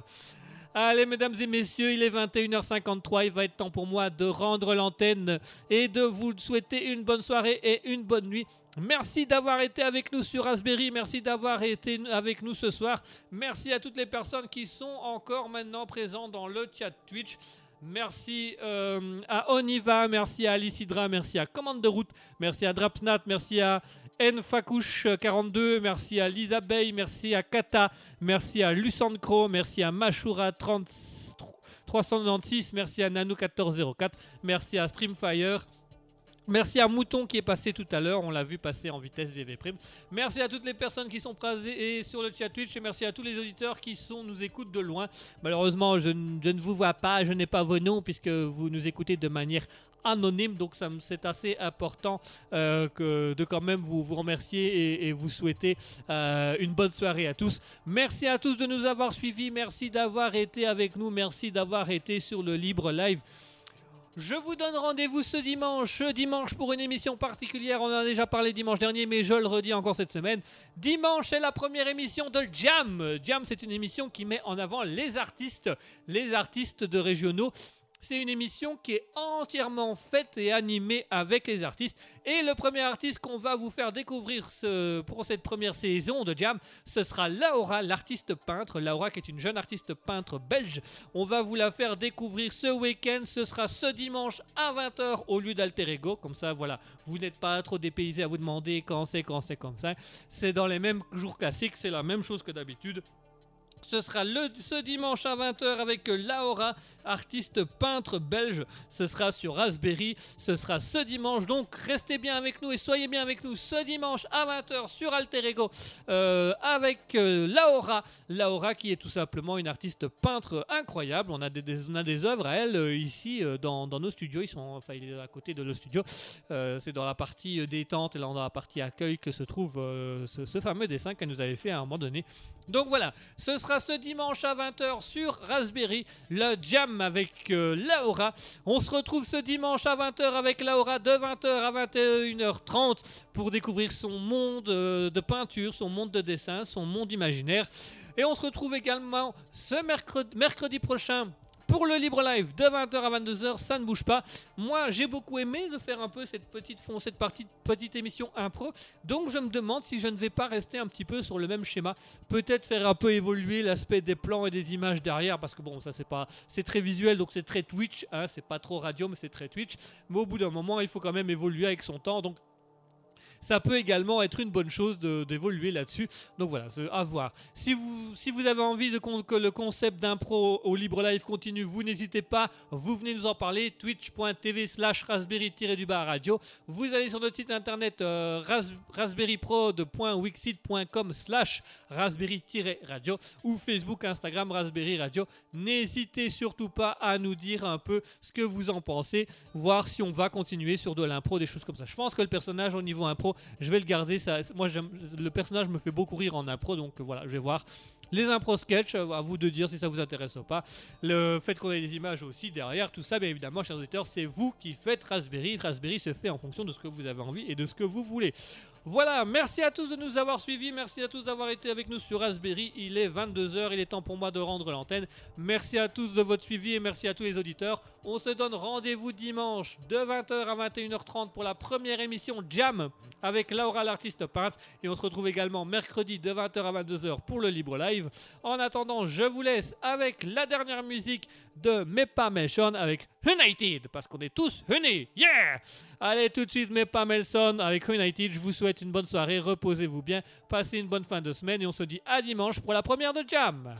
Allez, mesdames et messieurs, il est 21h53. Il va être temps pour moi de rendre l'antenne et de vous souhaiter une bonne soirée et une bonne nuit. Merci d'avoir été avec nous sur Raspberry. Merci d'avoir été avec nous ce soir. Merci à toutes les personnes qui sont encore maintenant présentes dans le chat Twitch. Merci euh, à Oniva, merci à Alicidra, merci à Commande de route, merci à Drapsnat, merci à Nfakouche42, merci à Lisa Bay, merci à Kata, merci à Lucancro, merci à Mashura 30 396, merci à Nano1404, merci à Streamfire. Merci à Mouton qui est passé tout à l'heure, on l'a vu passer en vitesse VV Prime. Merci à toutes les personnes qui sont présées sur le chat Twitch et merci à tous les auditeurs qui sont, nous écoutent de loin. Malheureusement, je ne vous vois pas, je n'ai pas vos noms puisque vous nous écoutez de manière anonyme, donc c'est assez important euh, de quand même vous, remercier et, vous souhaiter euh, une bonne soirée à tous. Merci à tous de nous avoir suivis, merci d'avoir été avec nous, merci d'avoir été sur le Libre Live. Je vous donne rendez-vous ce dimanche, dimanche pour une émission particulière. On en a déjà parlé dimanche dernier, mais je le redis encore cette semaine. Dimanche, c'est la première émission de Jam. Jam, c'est une émission qui met en avant les artistes, les artistes de régionaux. C'est une émission qui est entièrement faite et animée avec les artistes. Et le premier artiste qu'on va vous faire découvrir ce- pour cette première saison de Jam, ce sera Laura, l'artiste peintre. Laura qui est une jeune artiste peintre belge. On va vous la faire découvrir ce week-end. Ce sera ce dimanche à 20h au lieu d'Alter Ego. Comme ça, voilà, vous n'êtes pas trop dépaysé à vous demander quand c'est, quand c'est comme ça. C'est dans les mêmes jours classiques, c'est la même chose que d'habitude. Ce sera ce dimanche à 20h avec Laura, artiste peintre belge. Ce sera sur Raspberry. Ce sera ce dimanche. Donc restez bien avec nous et soyez bien avec nous ce dimanche à 20h sur Alter Ego euh, avec euh, Laura. Laura qui est tout simplement une artiste peintre incroyable. On a des, œuvres à elle euh, ici dans, nos studios. Ils sont, est à côté de nos studios. C'est dans la partie détente et dans la partie accueil que se trouve ce, ce fameux dessin qu'elle nous avait fait à un moment donné. Donc voilà, ce sera ce dimanche à 20h sur Raspberry, le jam avec euh, Laura. On se retrouve ce dimanche à 20h avec Laura de 20h à 21h30 pour découvrir son monde euh, de peinture, son monde de dessin, son monde imaginaire. Et on se retrouve également ce mercredi, mercredi prochain pour le libre live de 20h à 22h, ça ne bouge pas. Moi, j'ai beaucoup aimé de faire un peu cette petite cette partie, petite émission impro. Donc, je me demande si je ne vais pas rester un petit peu sur le même schéma. Peut-être faire un peu évoluer l'aspect des plans et des images derrière, parce que bon, ça c'est pas, c'est très visuel, donc c'est très Twitch. Hein, c'est pas trop radio, mais c'est très Twitch. Mais au bout d'un moment, il faut quand même évoluer avec son temps. Donc ça peut également être une bonne chose d'évoluer là-dessus. Donc voilà, à voir. Si vous, si vous avez envie de que le concept d'impro au Libre Live continue, vous n'hésitez pas, vous venez nous en parler, twitch.tv slash raspberry-du-bas radio. Vous allez sur notre site internet euh, ras- raspberryprod.wixit.com slash raspberry-radio ou Facebook, Instagram, Raspberry Radio. N'hésitez surtout pas à nous dire un peu ce que vous en pensez, voir si on va continuer sur de l'impro, des choses comme ça. Je pense que le personnage au niveau impro, je vais le garder. Moi, le personnage me fait beaucoup rire en impro, donc voilà, je vais voir Les impro sketch, euh, à vous de dire si ça vous intéresse ou pas. Le fait qu'on ait des images aussi derrière, tout ça, bien évidemment, chers auditeurs, c'est vous qui faites Raspberry. Raspberry se fait en fonction de ce que vous avez envie et de ce que vous voulez. Voilà, merci à tous de nous avoir suivis, merci à tous d'avoir été avec nous sur Raspberry. Il est 22h, il est temps pour moi de rendre l'antenne. Merci à tous de votre suivi et merci à tous les auditeurs. On se donne rendez-vous dimanche de 20h à 21h30 pour la première émission Jam avec Laura l'artiste peintre et on se retrouve également mercredi de 20h à 22h pour le libre live. En attendant, je vous laisse avec la dernière musique de Mepa Melson avec United parce qu'on est tous unis. Yeah! Allez tout de suite Mepa Melson avec United. Je vous souhaite une bonne soirée, reposez-vous bien, passez une bonne fin de semaine et on se dit à dimanche pour la première de Jam.